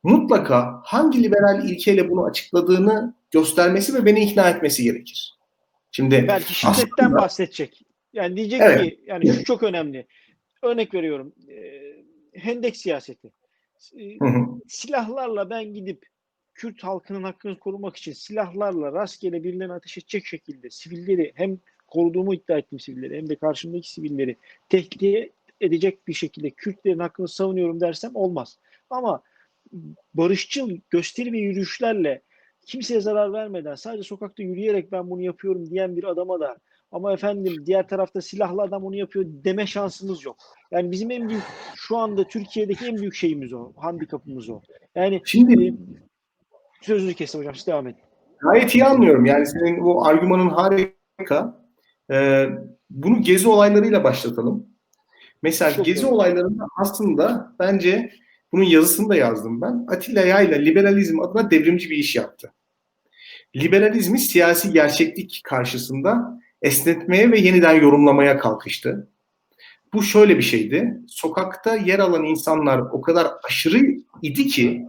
mutlaka hangi liberal ilkeyle bunu açıkladığını göstermesi ve beni ikna etmesi gerekir. Şimdi Belki şiddetten aslında- bahsedecek. Yani diyecek Evet. ki yani şu çok önemli. Örnek veriyorum. e, hendek siyaseti. E, Hı hı. silahlarla ben gidip Kürt halkının hakkını korumak için silahlarla rastgele birilerine ateş edecek şekilde sivilleri hem koruduğumu iddia ettiğim sivilleri hem de karşımdaki sivilleri tehdit edecek bir şekilde Kürtlerin hakkını savunuyorum dersem olmaz. Ama barışçıl gösteri ve yürüyüşlerle kimseye zarar vermeden sadece sokakta yürüyerek ben bunu yapıyorum diyen bir adama da ama efendim diğer tarafta silahlı adam onu yapıyor deme şansımız yok. Yani bizim en büyük şu anda Türkiye'deki en büyük şeyimiz o. Handikapımız o. Yani Şimdi e, sözünü kestim hocam siz devam edin. Gayet iyi anlıyorum. Yani senin bu argümanın harika. Ee, bunu gezi olaylarıyla başlatalım. Mesela Çok gezi doğru. olaylarında aslında bence bunun yazısını da yazdım ben. Atilla Yayla liberalizm adına devrimci bir iş yaptı. Liberalizmi siyasi gerçeklik karşısında esnetmeye ve yeniden yorumlamaya kalkıştı. Bu şöyle bir şeydi. Sokakta yer alan insanlar o kadar aşırı idi ki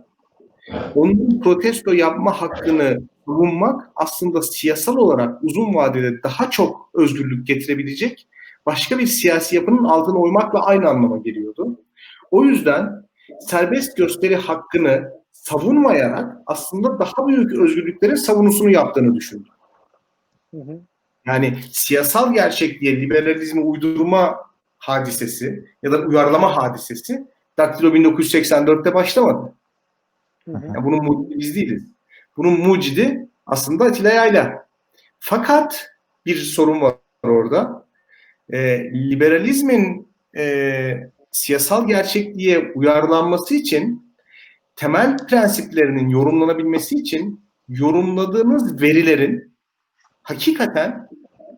onun protesto yapma hakkını savunmak aslında siyasal olarak uzun vadede daha çok özgürlük getirebilecek başka bir siyasi yapının altına oymakla aynı anlama geliyordu. O yüzden serbest gösteri hakkını savunmayarak aslında daha büyük özgürlüklerin savunusunu yaptığını. Hı hı. Yani siyasal gerçekliğe liberalizmi uydurma hadisesi ya da uyarlama hadisesi Daktilo 1984'te başlamadı. Yani bunun mucidi biz değiliz. Bunun mucidi aslında Atilla Yayla. Fakat bir sorun var orada. E, liberalizmin e, siyasal gerçekliğe uyarlanması için temel prensiplerinin yorumlanabilmesi için yorumladığınız verilerin hakikaten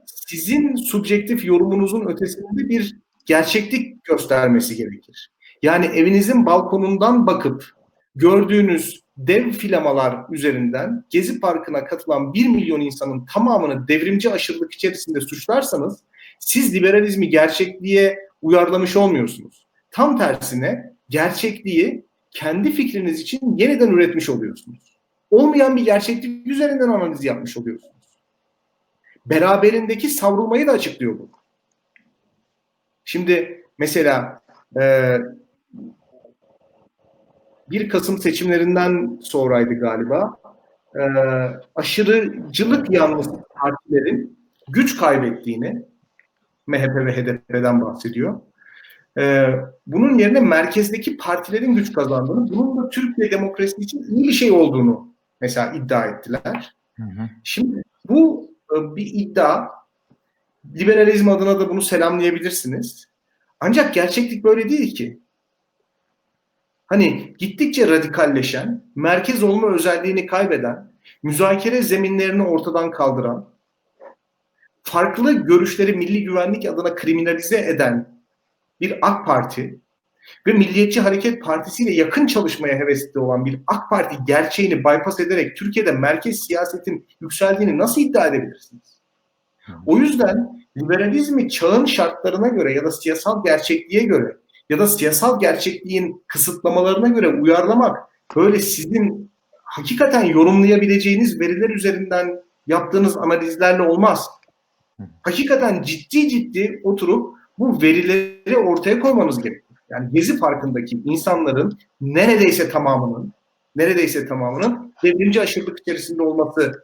sizin subjektif yorumunuzun ötesinde bir gerçeklik göstermesi gerekir. Yani evinizin balkonundan bakıp gördüğünüz dev filamalar üzerinden Gezi Parkı'na katılan 1 milyon insanın tamamını devrimci aşırılık içerisinde suçlarsanız siz liberalizmi gerçekliğe uyarlamış olmuyorsunuz. Tam tersine gerçekliği kendi fikriniz için yeniden üretmiş oluyorsunuz. Olmayan bir gerçeklik üzerinden analiz yapmış oluyorsunuz. Beraberindeki savrulmayı da açıklıyor bu. Şimdi mesela e, 1 Kasım seçimlerinden sonraydı galiba. E, aşırıcılık yanlısı partilerin güç kaybettiğini MHP ve HDP'den bahsediyor. E, bunun yerine merkezdeki partilerin güç kazandığını, bunun da Türkiye demokrasisi için iyi bir şey olduğunu mesela iddia ettiler. Hı hı. Şimdi bu e, bir iddia. Liberalizm adına da bunu selamlayabilirsiniz. Ancak gerçeklik böyle değil ki. Hani gittikçe radikalleşen, merkez olma özelliğini kaybeden, müzakere zeminlerini ortadan kaldıran, farklı görüşleri milli güvenlik adına kriminalize eden bir AK Parti ve Milliyetçi Hareket Partisi ile yakın çalışmaya hevesli olan bir AK Parti gerçeğini bypass ederek Türkiye'de merkez siyasetin yükseldiğini nasıl iddia edebilirsiniz? O yüzden liberalizmi çağın şartlarına göre ya da siyasal gerçekliğe göre ya da siyasal gerçekliğin kısıtlamalarına göre uyarlamak böyle sizin hakikaten yorumlayabileceğiniz veriler üzerinden yaptığınız analizlerle olmaz. Hakikaten ciddi ciddi oturup bu verileri ortaya koymanız gerekiyor. Yani Gezi Parkı'ndaki insanların neredeyse tamamının neredeyse tamamının devrimci aşırılık içerisinde olması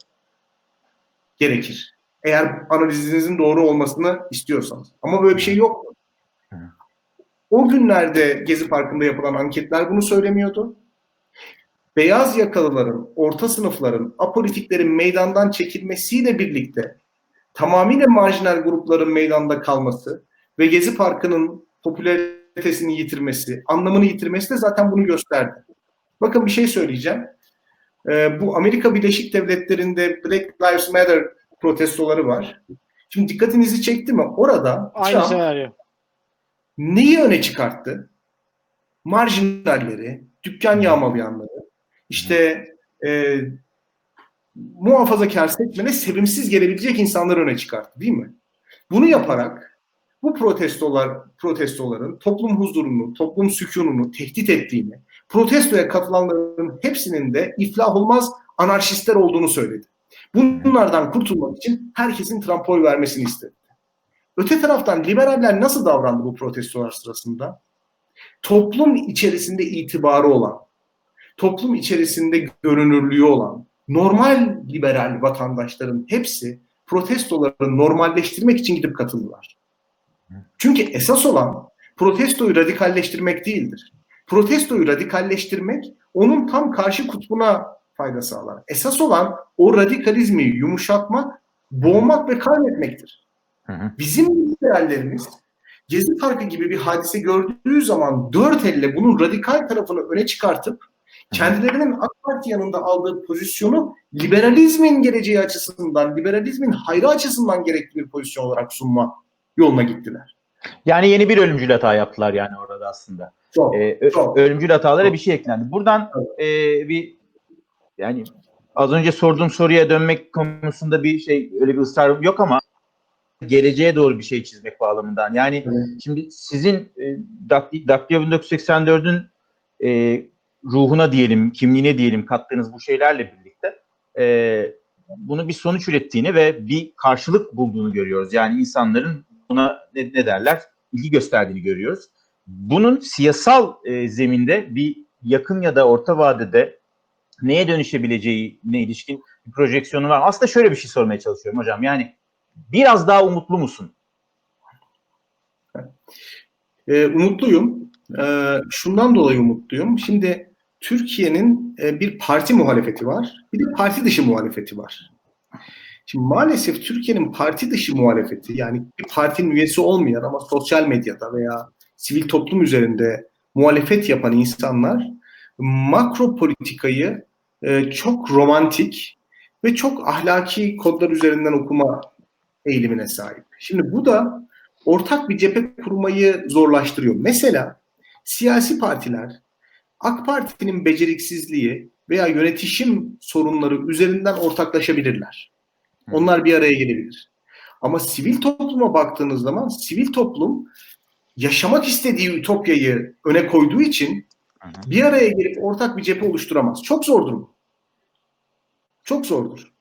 gerekir. Eğer analizinizin doğru olmasını istiyorsanız. Ama böyle bir şey yok. O günlerde Gezi Parkı'nda yapılan anketler bunu söylemiyordu. Beyaz yakalıların, orta sınıfların, apolitiklerin meydandan çekilmesiyle birlikte tamamıyla marjinal grupların meydanda kalması ve Gezi Parkı'nın popülaritesini yitirmesi, anlamını yitirmesi de zaten bunu gösterdi. Bakın bir şey söyleyeceğim. Ee, bu Amerika Birleşik Devletleri'nde Black Lives Matter protestoları var. Şimdi dikkatinizi çekti mi? Orada Aynı Trump senaryo. Neyi öne çıkarttı? Marjinalleri, dükkan yağmalayanları, işte e, muhafazakar seçmene sevimsiz gelebilecek insanları öne çıkarttı değil mi? Bunu yaparak bu protestolar protestoların toplum huzurunu, toplum sükununu tehdit ettiğini, protestoya katılanların hepsinin de iflah olmaz anarşistler olduğunu söyledi. Bunlardan kurtulmak için herkesin Trump'a oy vermesini istedi. Öte taraftan liberaller nasıl davrandı bu protestolar sırasında? Toplum içerisinde itibarı olan, toplum içerisinde görünürlüğü olan, normal liberal vatandaşların hepsi protestoları normalleştirmek için gidip katıldılar. Çünkü esas olan protestoyu radikalleştirmek değildir. Protestoyu radikalleştirmek onun tam karşı kutbuna fayda sağlar. Esas olan o radikalizmi yumuşatmak, boğmak ve kaybetmektir. Hı hı. Bizim liberallerimiz Gezi Parkı gibi bir hadise gördüğü zaman dört elle bunun radikal tarafını öne çıkartıp kendilerinin AK Parti yanında aldığı pozisyonu liberalizmin geleceği açısından, liberalizmin hayrı açısından gerekli bir pozisyon olarak sunma yoluna gittiler. Yani yeni bir ölümcül hata yaptılar yani orada aslında. Çok. Ee, Çok. ölümcül hatalara Çok. bir şey eklendi. Buradan e, bir yani az önce sorduğum soruya dönmek konusunda bir şey öyle bir ısrarım yok ama geleceğe doğru bir şey çizmek bağlamından. Yani Evet. şimdi sizin e, Dak- Daktilo 1984'ün e, ruhuna diyelim, kimliğine diyelim kattığınız bu şeylerle birlikte e, bunu bir sonuç ürettiğini ve bir karşılık bulduğunu görüyoruz. Yani insanların buna ne, ne derler? ilgi gösterdiğini görüyoruz. Bunun siyasal e, zeminde bir yakın ya da orta vadede neye dönüşebileceğine ilişkin bir projeksiyonu var. Aslında şöyle bir şey sormaya çalışıyorum hocam. Yani biraz daha umutlu musun? Ee, umutluyum. Ee, şundan dolayı umutluyum. Şimdi Türkiye'nin e, bir parti muhalefeti var, bir de parti dışı muhalefeti var. Şimdi maalesef Türkiye'nin parti dışı muhalefeti yani bir partinin üyesi olmayan ama sosyal medyada veya sivil toplum üzerinde muhalefet yapan insanlar makro politikayı e, çok romantik ve çok ahlaki kodlar üzerinden okuma eğilimine sahip. Şimdi bu da ortak bir cephe kurmayı zorlaştırıyor. Mesela siyasi partiler AK Parti'nin beceriksizliği veya yönetişim sorunları üzerinden ortaklaşabilirler. Onlar bir araya gelebilir. Ama sivil topluma baktığınız zaman sivil toplum yaşamak istediği ütopyayı öne koyduğu için bir araya gelip ortak bir cephe oluşturamaz. Çok zordur bu. Çok zordur.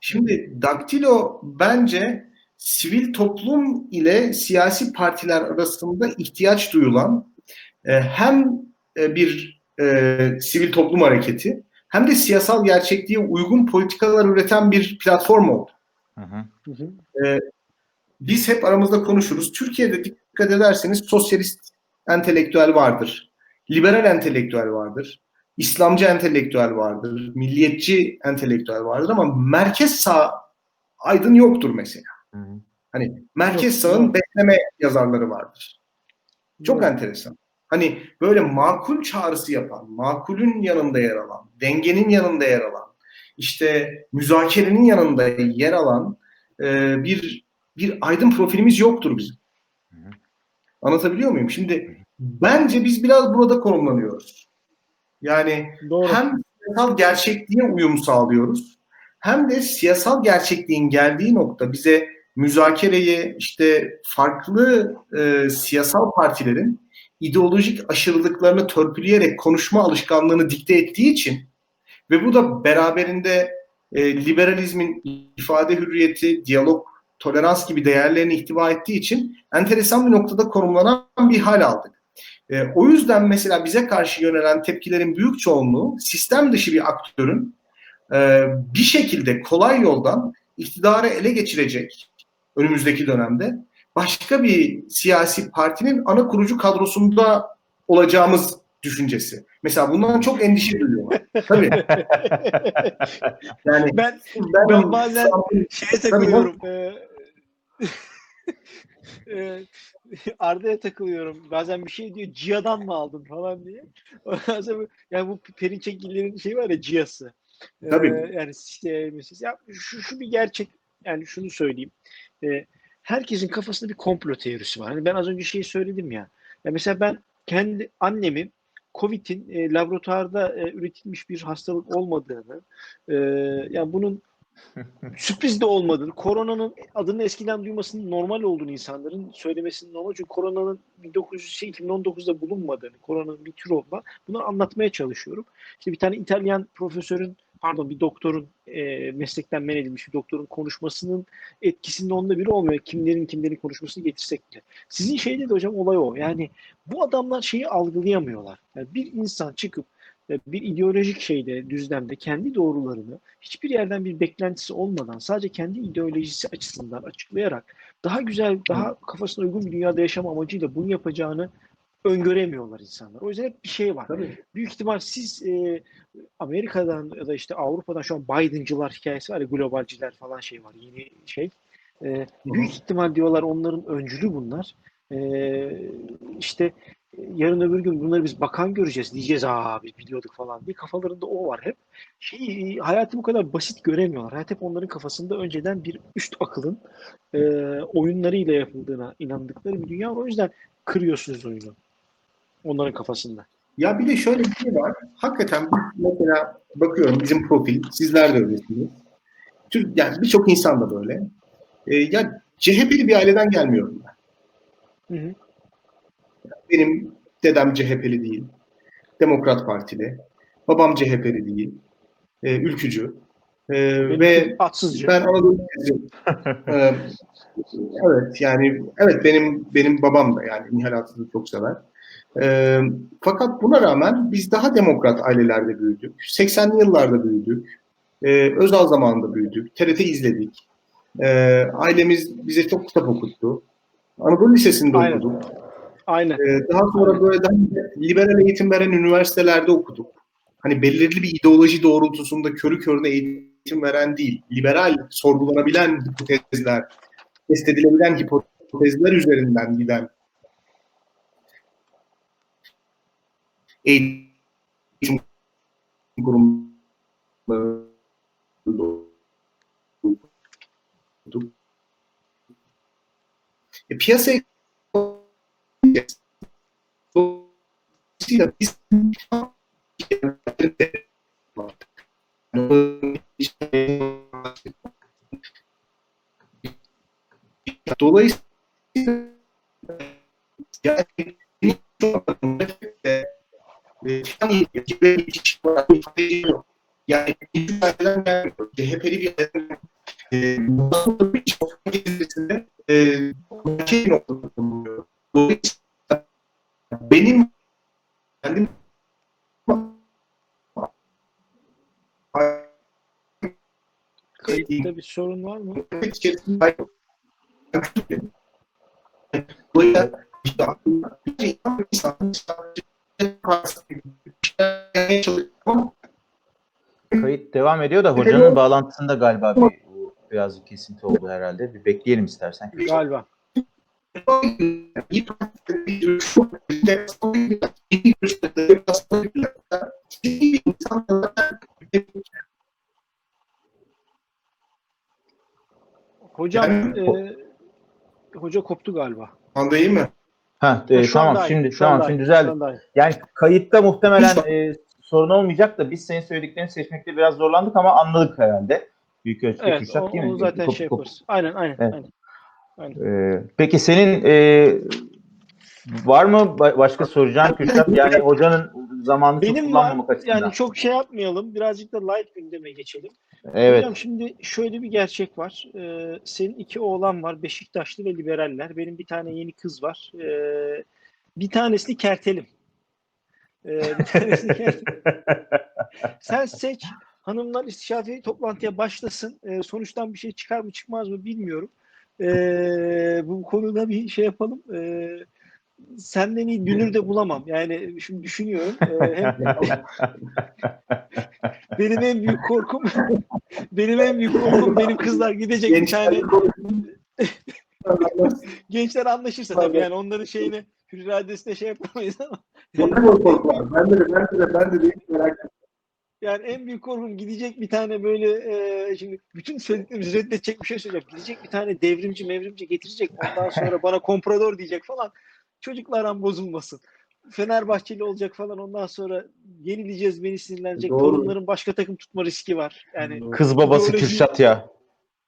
Şimdi Daktilo bence sivil toplum ile siyasi partiler arasında ihtiyaç duyulan e, hem e, bir e, sivil toplum hareketi hem de siyasal gerçekliğe uygun politikalar üreten bir platform oldu. Hı hı. E, biz hep aramızda konuşuruz. Türkiye'de dikkat ederseniz sosyalist entelektüel vardır. Liberal entelektüel vardır. İslamcı entelektüel vardır. Milliyetçi entelektüel vardır ama merkez sağ aydın yoktur mesela. Hı hı. Hani merkez sağın yok. bekleme yazarları vardır. Çok Doğru. enteresan. Hani böyle makul çağrısı yapan, makulün yanında yer alan, dengenin yanında yer alan, işte müzakerenin yanında yer alan e, bir bir aydın profilimiz yoktur bizim. Hı hı. Anlatabiliyor muyum? Şimdi bence biz biraz burada konumlanıyoruz. Yani Doğru. hem siyasal gerçekliğe uyum sağlıyoruz hem de siyasal gerçekliğin geldiği nokta bize müzakereyi işte farklı e, siyasal partilerin ideolojik aşırılıklarını törpüleyerek konuşma alışkanlığını dikte ettiği için ve bu da beraberinde e, liberalizmin ifade hürriyeti, diyalog, tolerans gibi değerlerini ihtiva ettiği için enteresan bir noktada konumlanan bir hal aldık. E, o yüzden mesela bize karşı yönelen tepkilerin büyük çoğunluğu sistem dışı bir aktörün e, bir şekilde kolay yoldan iktidarı ele geçirecek önümüzdeki dönemde başka bir siyasi partinin ana kurucu kadrosunda olacağımız düşüncesi. Mesela bundan çok endişe duyuyorlar. Tabii. [LAUGHS] Yani Ben ben, Ben bazen- şeye takılıyorum. [LAUGHS] eee, [LAUGHS] Arda'ya takılıyorum. Bazen bir şey diyor Cia'dan mı aldın falan diye. Ondan sonra yani bu Perinçekgillerin şeyi var ya Cia'sı. Eee, Tabii. yani işte ya şu, şu bir gerçek yani şunu söyleyeyim. e, herkesin kafasında bir komplo teorisi var. Hani ben az önce şeyi söyledim ya. ya mesela ben kendi annemi Covid'in e, laboratuvarda e, üretilmiş bir hastalık olmadığını, e, yani bunun sürpriz de olmadığını, koronanın adını eskiden duymasının normal olduğunu insanların söylemesinin normal. Çünkü koronanın 1900 şey, 2019'da bulunmadığını, koronanın bir tür olduğunu bunu anlatmaya çalışıyorum. İşte bir tane İtalyan profesörün, pardon bir doktorun e, meslekten men edilmiş bir doktorun konuşmasının etkisinde onda biri olmuyor. Kimlerin kimlerin konuşmasını getirsek bile. Sizin şeyde de hocam olay o. Yani bu adamlar şeyi algılayamıyorlar. Yani bir insan çıkıp bir ideolojik şeyde, düzlemde kendi doğrularını hiçbir yerden bir beklentisi olmadan sadece kendi ideolojisi açısından açıklayarak daha güzel, daha kafasına uygun bir dünyada yaşam amacıyla bunu yapacağını öngöremiyorlar insanlar. O yüzden hep bir şey var. Tabii. Büyük ihtimal siz e, Amerika'dan ya da işte Avrupa'dan şu an Biden'cılar hikayesi var ya globalciler falan şey var yeni şey. E, büyük ihtimal diyorlar onların öncülü bunlar. E, işte yarın öbür gün bunları biz bakan göreceğiz diyeceğiz aa biz biliyorduk falan diye kafalarında o var hep. Şey hayatı bu kadar basit göremiyorlar. Hayat hep onların kafasında önceden bir üst akılın e, oyunlarıyla yapıldığına inandıkları bir dünya var. O yüzden kırıyorsunuz oyunu. Onların kafasında. Ya bir de şöyle bir şey var. Hakikaten mesela bakıyorum bizim profil, sizler de öylesiniz. Türk, yani birçok insan da böyle. Ee, ya CHP'li bir aileden gelmiyorum ben. Hı hı. Benim dedem CHP'li değil. Demokrat Partili. Babam CHP'li değil. Ee, ülkücü. Ee, ve atsızca. ben Anadolu [LAUGHS] Ee, evet yani evet benim benim babam da yani Nihal Atsız'ı çok sever. Ee, fakat buna rağmen biz daha demokrat ailelerde büyüdük. 80'li yıllarda büyüdük. Ee, Özal zamanında büyüdük. TRT izledik. Ee, ailemiz bize çok kitap okuttu. Anadolu Lisesi'nde Aynen. okuduk. Aynen. Ee, daha sonra böyle daha liberal eğitim veren üniversitelerde okuduk. Hani belirli bir ideoloji doğrultusunda körü körüne eğitim veren değil, liberal, sorgulanabilen hipotezler, test edilebilen hipotezler üzerinden giden eğitim kurumları. E, piyasaya Dolayısıyla biz Dolayısıyla yani yani CHP'li bir e, şey noktada bulunuyor. Dolayısıyla benim kendim Kayıtta bir sorun var mı? muhabbet içerisinde Dolayısıyla işte aklımda bir şey bir insan ama Kayıt devam ediyor da hocanın bağlantısında galiba bir biraz bir kesinti oldu herhalde. Bir bekleyelim istersen. Galiba. Hocam Yani- e, hoca koptu galiba. Anda iyi mi? Ha, e, Şu an tamam daha iyi, şimdi şu an şimdi düzeldi. Yani kayıtta muhtemelen e, sorun olmayacak da biz senin söylediklerini seçmekte biraz zorlandık ama anladık herhalde. Büyük ölçüde Evet, Kürşat değil mi? zaten Kop- şey kop- yaparız. Aynen, aynen, Evet. aynen. E, peki senin e, var mı ba- başka soracağın Kürşat? Yani hocanın zamanını çok Benim var, kullanmamak açısından. yani çok şey yapmayalım. Birazcık da light gündeme geçelim. evet. Hocam şimdi şöyle bir gerçek var. Ee, senin iki oğlan var. Beşiktaşlı ve liberaller. Benim bir tane yeni kız var. Ee, bir tanesini kertelim. Ee, bir tanesini [LAUGHS] kertelim. Sen seç. Hanımlar istişare toplantıya başlasın. Ee, sonuçtan bir şey çıkar mı çıkmaz mı bilmiyorum. Ee, bu konuda bir şey yapalım. Ee, senden iyi dünür de bulamam. Yani şimdi düşünüyorum. Hem [LAUGHS] benim en büyük korkum [LAUGHS] benim en büyük korkum benim kızlar gidecek bir tane [LAUGHS] gençler anlaşırsa tabii yani onların şeyini hür iradesine şey yapamayız ama Ben de ben de ben de ben de değil merak etme. Yani en büyük korkum gidecek bir tane böyle e, şimdi bütün söylediklerimizi reddedecek bir şey söyleyeceğim. Gidecek bir tane devrimci mevrimci getirecek. Ondan sonra bana komprador diyecek falan. Çocuklar bozulmasın. Fenerbahçeli olacak falan ondan sonra yenileceğiz beni sinirlenecek. Doğru. Torunların başka takım tutma riski var. Yani Kız babası İdeoloji- Kürşat ya.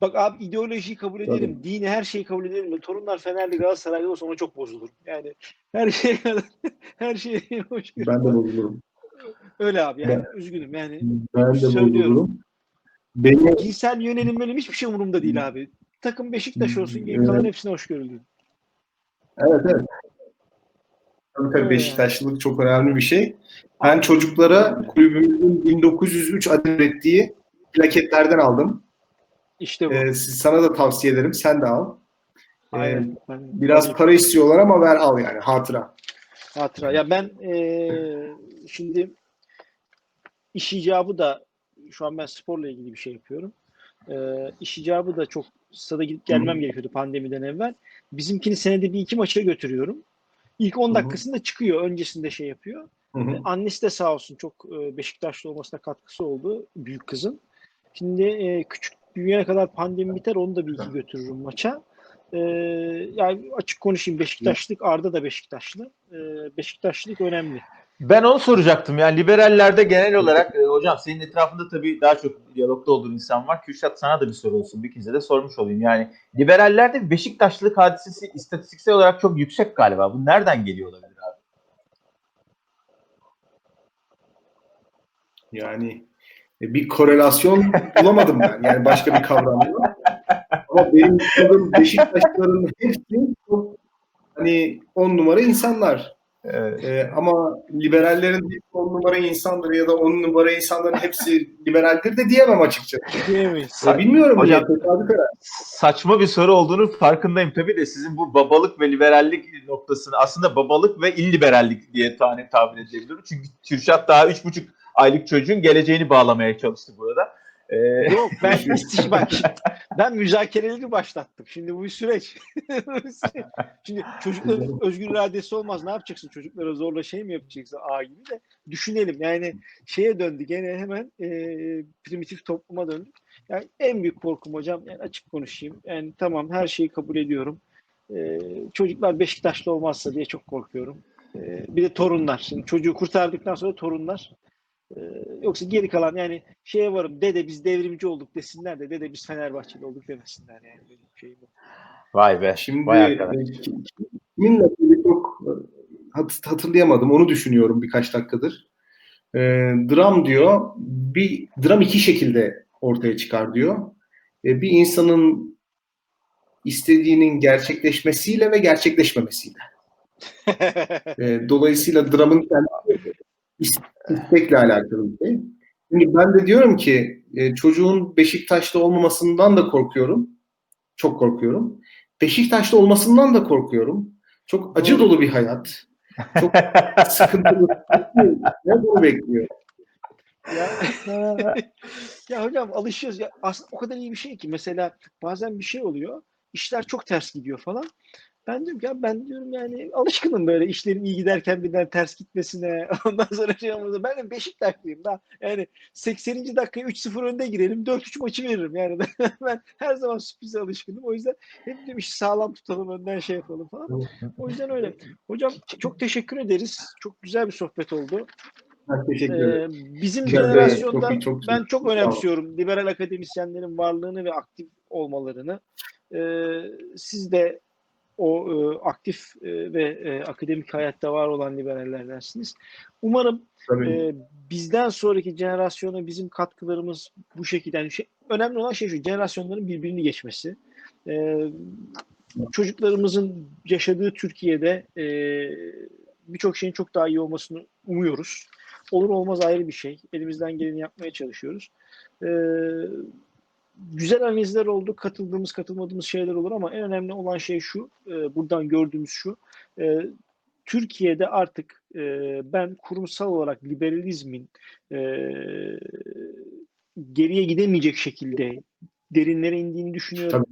Bak abi ideolojiyi kabul ederim. Dini her şeyi kabul ederim. de Torunlar Fenerli Galatasaraylı olsa ona çok bozulur. Yani her şeye [LAUGHS] her şeye hoş. Ben de bozulurum. Öyle abi yani üzgünüm yani. Ben de Söylüyorum. bozulurum. Beni Cinsel yönelim benim hiçbir şey umurumda değil abi. Takım Beşiktaş olsun geri Evet. kalan hepsine hoş görüldü. Evet evet. Tabii tabii Beşiktaşlılık çok önemli bir şey. Ben çocuklara kulübümüzün 1903 adet ürettiği plaketlerden aldım. İşte bu. Ee, siz- sana da tavsiye ederim. Sen de al. Ee, Aynen. Ben- biraz para istiyorlar ama ver al yani hatıra. hatıra. Ya ben eee, şimdi iş icabı da şu an ben sporla ilgili bir şey yapıyorum. Eee iş icabı da çok stada gidip gelmem gerekiyordu pandemiden evvel. Bizimkini senede bir iki maça götürüyorum. İlk 10 Hı hı. dakikasında çıkıyor. Öncesinde şey yapıyor. Hı hı. Annesi de sağ olsun çok e, Beşiktaşlı olmasına katkısı oldu büyük kızın. Şimdi e, küçük büyüyene kadar pandemi biter onu da bir iki götürürüm maça. E, yani açık konuşayım Beşiktaşlık Arda da Beşiktaşlı. E, Beşiktaşlılık önemli. Ben onu soracaktım. Yani liberallerde genel olarak e, hocam senin etrafında tabii daha çok diyalogda olduğun insan var. Kürşat sana da bir soru olsun. Bir kez de sormuş olayım. Yani liberallerde Beşiktaşlılık hadisesi istatistiksel olarak çok yüksek galiba. Bu nereden geliyor olabilir abi? Yani e, bir korelasyon bulamadım ben. Yani başka bir kavram yok. Ama benim tanıdığım Beşiktaşlıların hepsi çok hani on numara insanlar. Evet. Ee, ama liberallerin on numara insandır ya da on numara insanların hepsi liberaldir de diyemem açıkçası. Diyemeyiz. Ya bilmiyorum Hocam-. Saçma bir soru olduğunu farkındayım tabii de sizin bu babalık ve liberallik noktasını aslında babalık ve illiberallik diye tane tabir edebilirim. Çünkü Kürşat daha üç buçuk aylık çocuğun geleceğini bağlamaya çalıştı burada. Ee, Yok ben [LAUGHS] bak ben müzakereleri başlattım. Şimdi bu bir süreç. [LAUGHS] şimdi çocukların özgür iradesi olmaz. Ne yapacaksın? Çocuklara zorla şey mi yapacaksın? A gibi de düşünelim. Yani şeye döndü gene hemen e, primitif topluma döndük. Yani en büyük korkum hocam yani açık konuşayım. Yani tamam her şeyi kabul ediyorum. E, çocuklar Beşiktaşlı olmazsa diye çok korkuyorum. E, bir de torunlar. Şimdi çocuğu kurtardıktan sonra torunlar. E, yoksa geri kalan yani şeye varım dede biz devrimci olduk desinler de dede biz Fenerbahçeli olduk demesinler yani benim şeyim bu. vay be. Şimdi vay arkadaş. e, kiminle çok e, hat- hatırlayamadım. Onu düşünüyorum birkaç dakikadır. E, dram diyor. Bir dram iki şekilde ortaya çıkar diyor. E, bir insanın istediğinin gerçekleşmesiyle ve gerçekleşmemesiyle. [LAUGHS] E, dolayısıyla dramın kendisi is- istekle alakalı bir şey. Şimdi ben de diyorum ki e, çocuğun Beşiktaşlı olmamasından da korkuyorum. Çok korkuyorum. Beşiktaşlı olmasından da korkuyorum. Çok acı dolu bir hayat. Çok [LAUGHS] sıkıntılı. Ne bunu bekliyor? ya, [LAUGHS] ya hocam alışıyoruz. Ya aslında o kadar iyi bir şey ki mesela bazen bir şey oluyor. işler çok ters gidiyor falan. Ben diyorum ki ya ben diyorum yani alışkınım böyle işlerin iyi giderken birden ters gitmesine. [LAUGHS] Ondan sonra şey olmasa ben de Beşiktaşlıyım da. Yani 80. dakikaya 3-0 önde girelim 4-3 maçı veririm. Yani ben, [LAUGHS] ben her zaman sürprize alışkınım. O yüzden hep dedim işi sağlam tutalım önden şey yapalım falan. O yüzden öyle. Hocam çok teşekkür ederiz. Çok güzel bir sohbet oldu. Ben teşekkür ederim. Ee, bizim Güzel, jenerasyonda çok çok ben çok önemsiyorum liberal akademisyenlerin varlığını ve aktif olmalarını. Ee, siz de o e, aktif e, ve e, akademik hayatta var olan liberallerdensiniz. Umarım Tabii. e, bizden sonraki jenerasyona bizim katkılarımız bu şekilde. Yani şey, önemli olan şey şu, jenerasyonların birbirini geçmesi. E, çocuklarımızın yaşadığı Türkiye'de e, birçok şeyin çok daha iyi olmasını umuyoruz. Olur olmaz ayrı bir şey. Elimizden geleni yapmaya çalışıyoruz. E, güzel analizler oldu. Katıldığımız, katılmadığımız şeyler olur ama en önemli olan şey şu. e, buradan gördüğümüz şu. E, Türkiye'de artık e, ben kurumsal olarak liberalizmin e, geriye gidemeyecek şekilde derinlere indiğini düşünüyorum.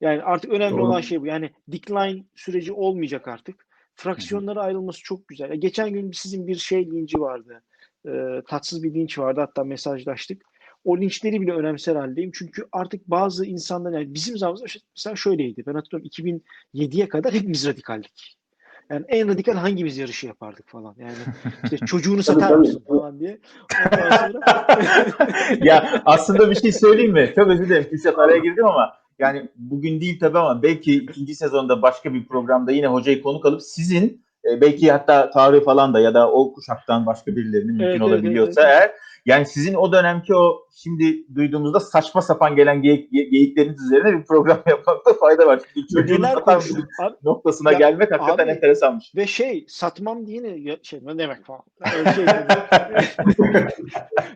Yani artık önemli Doğru. olan şey bu. Yani decline süreci olmayacak artık. Fraksiyonlara ayrılması çok güzel. Ya Geçen gün sizin bir şey linci vardı. e, tatsız bir linç vardı. Hatta mesajlaştık. O linçleri bile önemser haldeyim. Çünkü artık bazı insanlar yani bizim zamanımızda mesela şöyleydi. Ben hatırlıyorum 2007'ye kadar hepimiz radikaldik. Yani en radikal hangimiz yarışı yapardık falan. Yani işte [LAUGHS] çocuğunu satar mısın falan diye. Sonra [LAUGHS] ya aslında bir şey söyleyeyim mi? Çok özür dilerim Kürşat araya girdim ama yani bugün değil tabii ama belki ikinci sezonda başka bir programda yine hocayı konuk alıp sizin e, belki hatta Tarık falan da ya da o kuşaktan başka birilerinin mümkün evet, olabiliyorsa evet, evet. eğer yani sizin o dönemki o şimdi duyduğumuzda saçma sapan gelen geyik, ge- geyikleriniz üzerine bir program [LAUGHS] yapmakta fayda var. Çünkü. Abi, noktasına Ya, gelmek hakikaten abi, enteresanmış. Ve şey satmam diye ne şey ne demek falan. Öyle şey. [LAUGHS] [LAUGHS]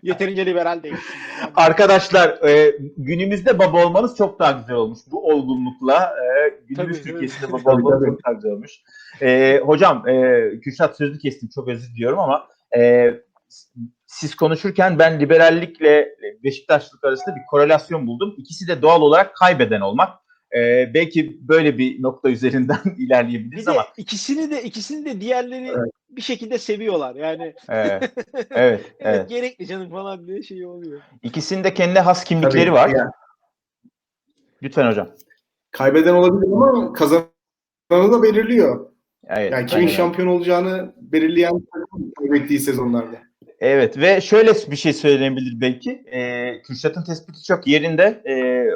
Yeterince liberal değil. Arkadaşlar e, günümüzde baba olmanız çok daha güzel olmuş. Bu olgunlukla e, günümüz Tabii, Türkiye'sinde baba olmanız çok daha güzel olmuş. E, hocam e, Kürşat sözünü kestim çok özür diliyorum ama e, siz konuşurken ben liberallikle Beşiktaşlılık arasında bir korelasyon buldum. İkisi de doğal olarak kaybeden olmak. E, belki böyle bir nokta üzerinden [LAUGHS] Bir ilerleyebiliriz de ama ikisini de ikisini de diğerleri Evet. bir şekilde seviyorlar. Yani [LAUGHS] evet, evet, evet. gerekli canım falan diye şey oluyor. İkisinin de kendine has kimlikleri Tabii, var. yani Lütfen hocam. kaybeden olabilir ama kazananı da belirliyor. Evet, Yani kimin aynen şampiyon olacağını belirleyen takım kaybettiği sezonlarda. Evet ve şöyle bir şey söylenebilir belki. Ee, Kürşat'ın tespiti çok yerinde. Ee,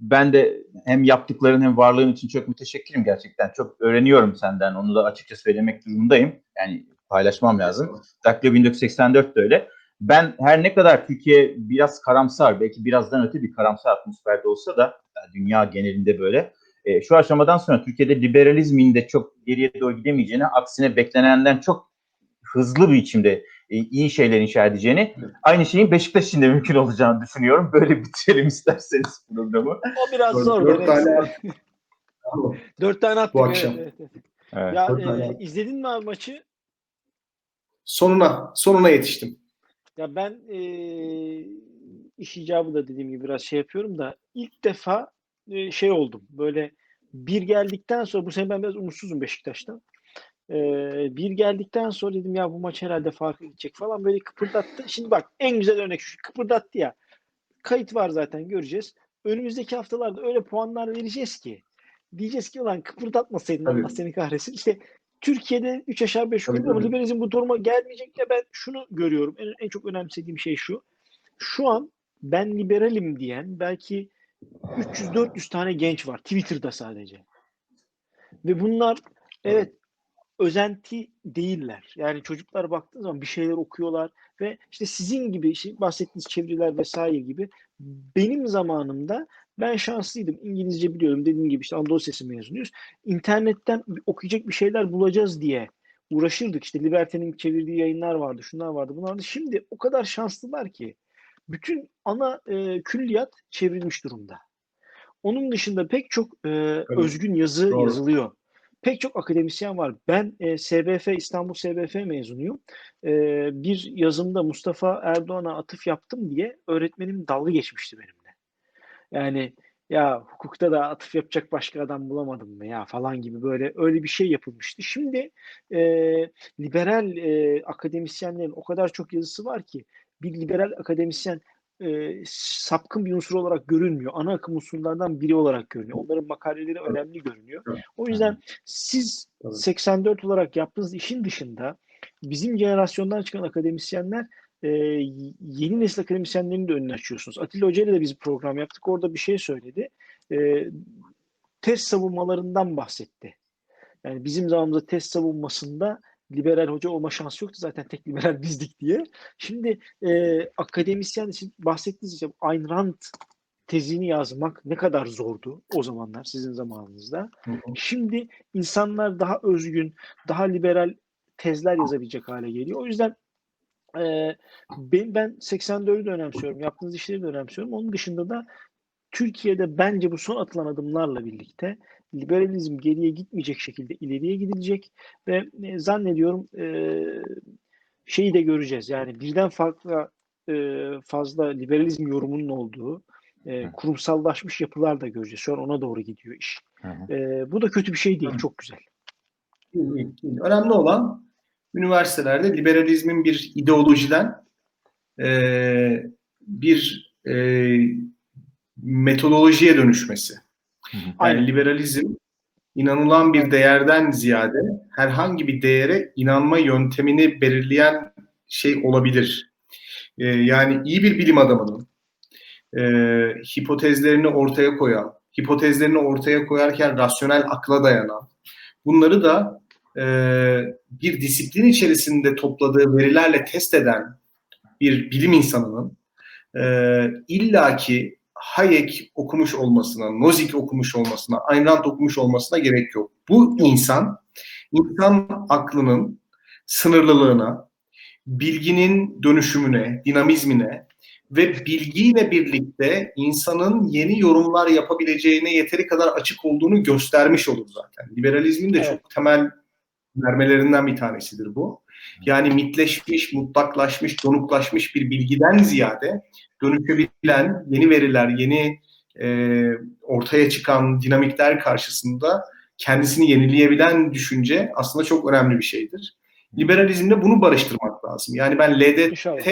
ben de hem yaptıkların hem varlığın için çok müteşekkirim gerçekten. Çok öğreniyorum senden. Onu da açıkça söylemek durumundayım. Yani paylaşmam lazım. Dakika 1984 de öyle. Ben her ne kadar Türkiye biraz karamsar, belki birazdan öte bir karamsar atmosferde olsa da dünya genelinde böyle. e, şu aşamadan sonra Türkiye'de liberalizmin de çok geriye doğru gidemeyeceğini, aksine beklenenden çok hızlı bir biçimde e, iyi şeyler inşa edeceğini, aynı şeyin Beşiktaş için de mümkün olacağını düşünüyorum. Böyle bitirelim isterseniz programı. O biraz Dört- zor. dört tane Dört tane attık. Bu akşam. evet, evet. Evet. Ya e, izledin mi abi maçı? Sonuna, sonuna yetiştim. Ya ben e, iş icabı da dediğim gibi biraz şey yapıyorum da ilk defa e, şey oldum. Böyle bir geldikten sonra bu sene ben biraz umutsuzum Beşiktaş'tan. E, bir geldikten sonra dedim ya bu maç herhalde farklı gidecek falan böyle kıpırdattı. Şimdi bak en güzel örnek şu kıpırdattı ya. Kayıt var zaten göreceğiz. Önümüzdeki haftalarda öyle puanlar vereceğiz ki diyeceğiz ki ulan kıpırdatmasaydın Tabii. Allah seni kahretsin. İşte Türkiye'de 3 aşağı 5 Tabii, yukarı ama liberalizm bu duruma gelmeyecek ya ben şunu görüyorum. En, en çok önemsediğim şey şu. Şu an ben liberalim diyen belki 300-400 tane genç var Twitter'da sadece. Ve bunlar evet özenti değiller. Yani çocuklar baktığı zaman bir şeyler okuyorlar ve işte sizin gibi işte bahsettiğiniz çeviriler vesaire gibi benim zamanımda ben şanslıydım. İngilizce biliyorum. Dediğim gibi işte Anadolu Sesi mezunuyuz. İnternetten okuyacak bir şeyler bulacağız diye uğraşırdık. İşte Liberte'nin çevirdiği yayınlar vardı. Şunlar vardı. Bunlar vardı. Şimdi o kadar şanslılar ki bütün ana e, külliyat çevrilmiş durumda. Onun dışında pek çok e, özgün yazı Doğru. yazılıyor. Pek çok akademisyen var. Ben e, SBF İstanbul SBF mezunuyum. E, bir yazımda Mustafa Erdoğan'a atıf yaptım diye öğretmenim dalga geçmişti benimle. Yani ya hukukta da atıf yapacak başka adam bulamadım mı ya falan gibi böyle öyle bir şey yapılmıştı. Şimdi e, liberal e, akademisyenlerin o kadar çok yazısı var ki bir liberal akademisyen e, sapkın bir unsur olarak görünmüyor. Ana akım unsurlardan biri olarak görünüyor. Onların makaleleri önemli görünüyor. O yüzden siz Tabii. 84 olarak yaptığınız işin dışında bizim jenerasyondan çıkan akademisyenler e, yeni nesil akademisyenlerin de önünü açıyorsunuz. Atilla Hoca ile de biz program yaptık. Orada bir şey söyledi. E, test savunmalarından bahsetti. Yani bizim zamanımızda test savunmasında liberal hoca olma şansı yoktu zaten tek liberal [LAUGHS] bizdik diye. Şimdi e, akademisyen için bahsettiğiniz işte Ayn Rand tezini yazmak ne kadar zordu o zamanlar sizin zamanınızda. Hı hı. Şimdi insanlar daha özgün, daha liberal tezler yazabilecek hale geliyor. O yüzden e, ben, ben 84'ü de önemsiyorum. Yaptığınız işleri de önemsiyorum. Onun dışında da Türkiye'de bence bu son atılan adımlarla birlikte liberalizm geriye gitmeyecek şekilde ileriye gidilecek ve e, zannediyorum e, şeyi de göreceğiz. Yani birden farklı e, fazla liberalizm yorumunun olduğu e, kurumsallaşmış yapılar da göreceğiz. Şu an ona doğru gidiyor iş. Hı hı. E, bu da kötü bir şey değil. Hı. Çok güzel. Önemli olan üniversitelerde liberalizmin bir ideolojiden e, bir e, metodolojiye dönüşmesi. Yani Aynen. liberalizm inanılan bir değerden ziyade herhangi bir değere inanma yöntemini belirleyen şey olabilir. Ee, yani iyi bir bilim adamının e, hipotezlerini ortaya koyan, hipotezlerini ortaya koyarken rasyonel akla dayanan, bunları da e, bir disiplin içerisinde topladığı verilerle test eden bir bilim insanının e, illaki Hayek okumuş olmasına, Nozick okumuş olmasına, Ayn Rand okumuş olmasına gerek yok. Bu insan, insan aklının sınırlılığına, bilginin dönüşümüne, dinamizmine ve bilgiyle birlikte insanın yeni yorumlar yapabileceğine yeteri kadar açık olduğunu göstermiş olur zaten. Liberalizmin de Evet. çok temel vermelerinden bir tanesidir bu. Yani mitleşmiş, mutlaklaşmış, donuklaşmış bir bilgiden ziyade dönüşebilen yeni veriler, yeni e, ortaya çıkan dinamikler karşısında kendisini yenileyebilen düşünce aslında çok önemli bir şeydir. Liberalizmle bunu barıştırmak lazım. Yani ben LDT İnşallah.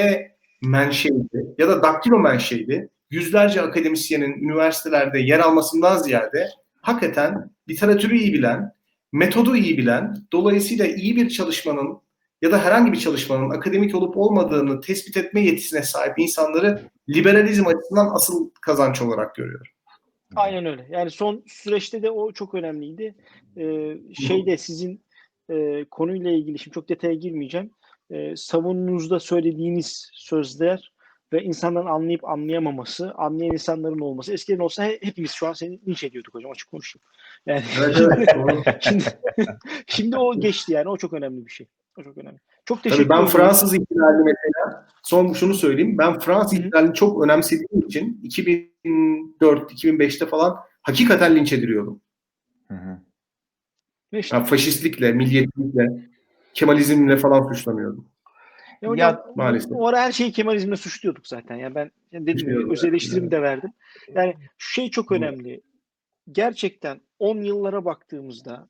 menşeili ya da daktilo menşeili yüzlerce akademisyenin üniversitelerde yer almasından ziyade hakikaten literatürü iyi bilen, metodu iyi bilen, dolayısıyla iyi bir çalışmanın ya da herhangi bir çalışmanın akademik olup olmadığını tespit etme yetisine sahip insanları liberalizm açısından asıl kazanç olarak görüyorum. Aynen öyle. Yani son süreçte de o çok önemliydi. Ee, şeyde sizin e, konuyla ilgili şimdi çok detaya girmeyeceğim. E, savununuzda söylediğiniz sözler ve insanların anlayıp anlayamaması, anlayan insanların olması. Eskiden olsa he- hepimiz şu an seni linç ediyorduk hocam açık konuşayım. Yani [LAUGHS] şimdi, [LAUGHS] şimdi o geçti yani o çok önemli bir şey. O çok önemli. Çok teşekkür Tabii ben. Fransız ihtilali mesela son şunu söyleyeyim. Ben Fransız ihtilalini çok önemsediğim için 2004-2005'te falan hakikaten linç ediliyordum. Hı hı. İşte- Yani faşistlikle, milliyetçilikle, Kemalizmle falan suçlanıyordum. Ya hocam, Ya, maalesef. O ara her şeyi Kemalizmle suçluyorduk zaten. Yani ben yani dedim ya, öz eleştirimi de verdim. Yani şu şey çok önemli. Gerçekten 10 yıllara baktığımızda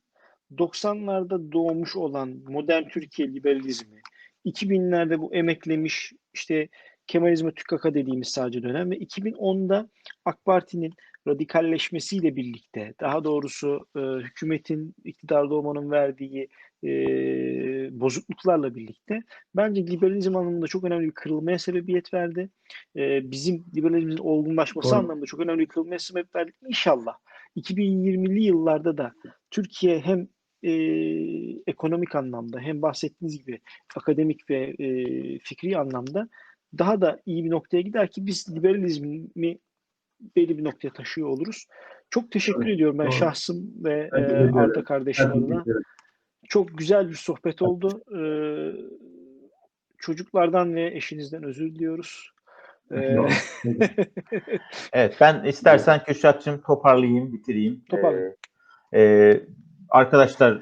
90'larda doğmuş olan modern Türkiye liberalizmi, 2000'lerde bu emeklemiş işte Kemalizme tükaka dediğimiz sadece dönem ve 2010'da AK Parti'nin radikalleşmesiyle birlikte daha doğrusu e, hükümetin iktidarda olmanın verdiği e, bozukluklarla birlikte bence liberalizm anlamında çok önemli bir kırılmaya sebebiyet verdi. Ee, bizim liberalizmimizin olgunlaşması Doğru. anlamında çok önemli bir kırılmaya sebep verdi. İnşallah 2020'li yıllarda da Türkiye hem e, ekonomik anlamda hem bahsettiğiniz gibi akademik ve e, fikri anlamda daha da iyi bir noktaya gider ki biz liberalizmi belli bir noktaya taşıyor oluruz. Çok teşekkür Evet, ediyorum ben doğru. şahsım ve Ben e. Arda kardeşim adına. Çok güzel bir sohbet oldu. Ee, çocuklardan ve eşinizden özür diliyoruz. Ee, [LAUGHS] Evet ben istersen Kürşat'cığım toparlayayım, bitireyim. Toparla. Ee, e, arkadaşlar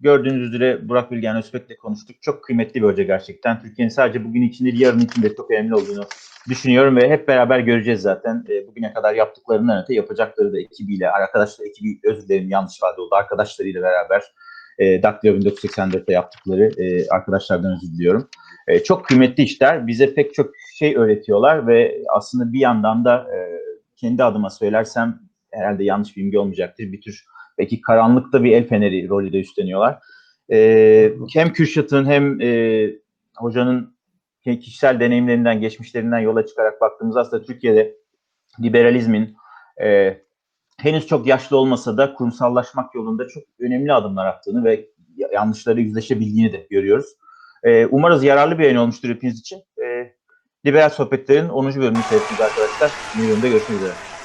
gördüğünüz üzere Burak Bilgen Özbek'le konuştuk. Çok kıymetli bir hoca gerçekten. Türkiye'nin sadece bugün için değil yarın için de çok önemli olduğunu düşünüyorum ve hep beraber göreceğiz zaten. E, bugüne kadar yaptıklarından öte yapacakları da ekibiyle, arkadaşlar ekibi özür dilerim yanlış ifade oldu. Arkadaşlarıyla beraber e, Daktilo 1984'te yaptıkları e, arkadaşlardan özür diliyorum. E, çok kıymetli işler. Bize pek çok şey öğretiyorlar ve aslında bir yandan da e, kendi adıma söylersem herhalde yanlış bilgi olmayacaktır. Bir tür belki karanlıkta bir el feneri rolü de üstleniyorlar. E, hem Kürşat'ın hem e, hocanın kişisel deneyimlerinden, geçmişlerinden yola çıkarak baktığımızda aslında Türkiye'de liberalizmin e, henüz çok yaşlı olmasa da kurumsallaşmak yolunda çok önemli adımlar attığını ve yanlışları yüzleşebildiğini de görüyoruz. E, umarız yararlı bir yayın olmuştur hepiniz için. E, Liberal Sohbetler'in 10. bölümünü seyrettiniz arkadaşlar. Yeni bölümde görüşmek üzere.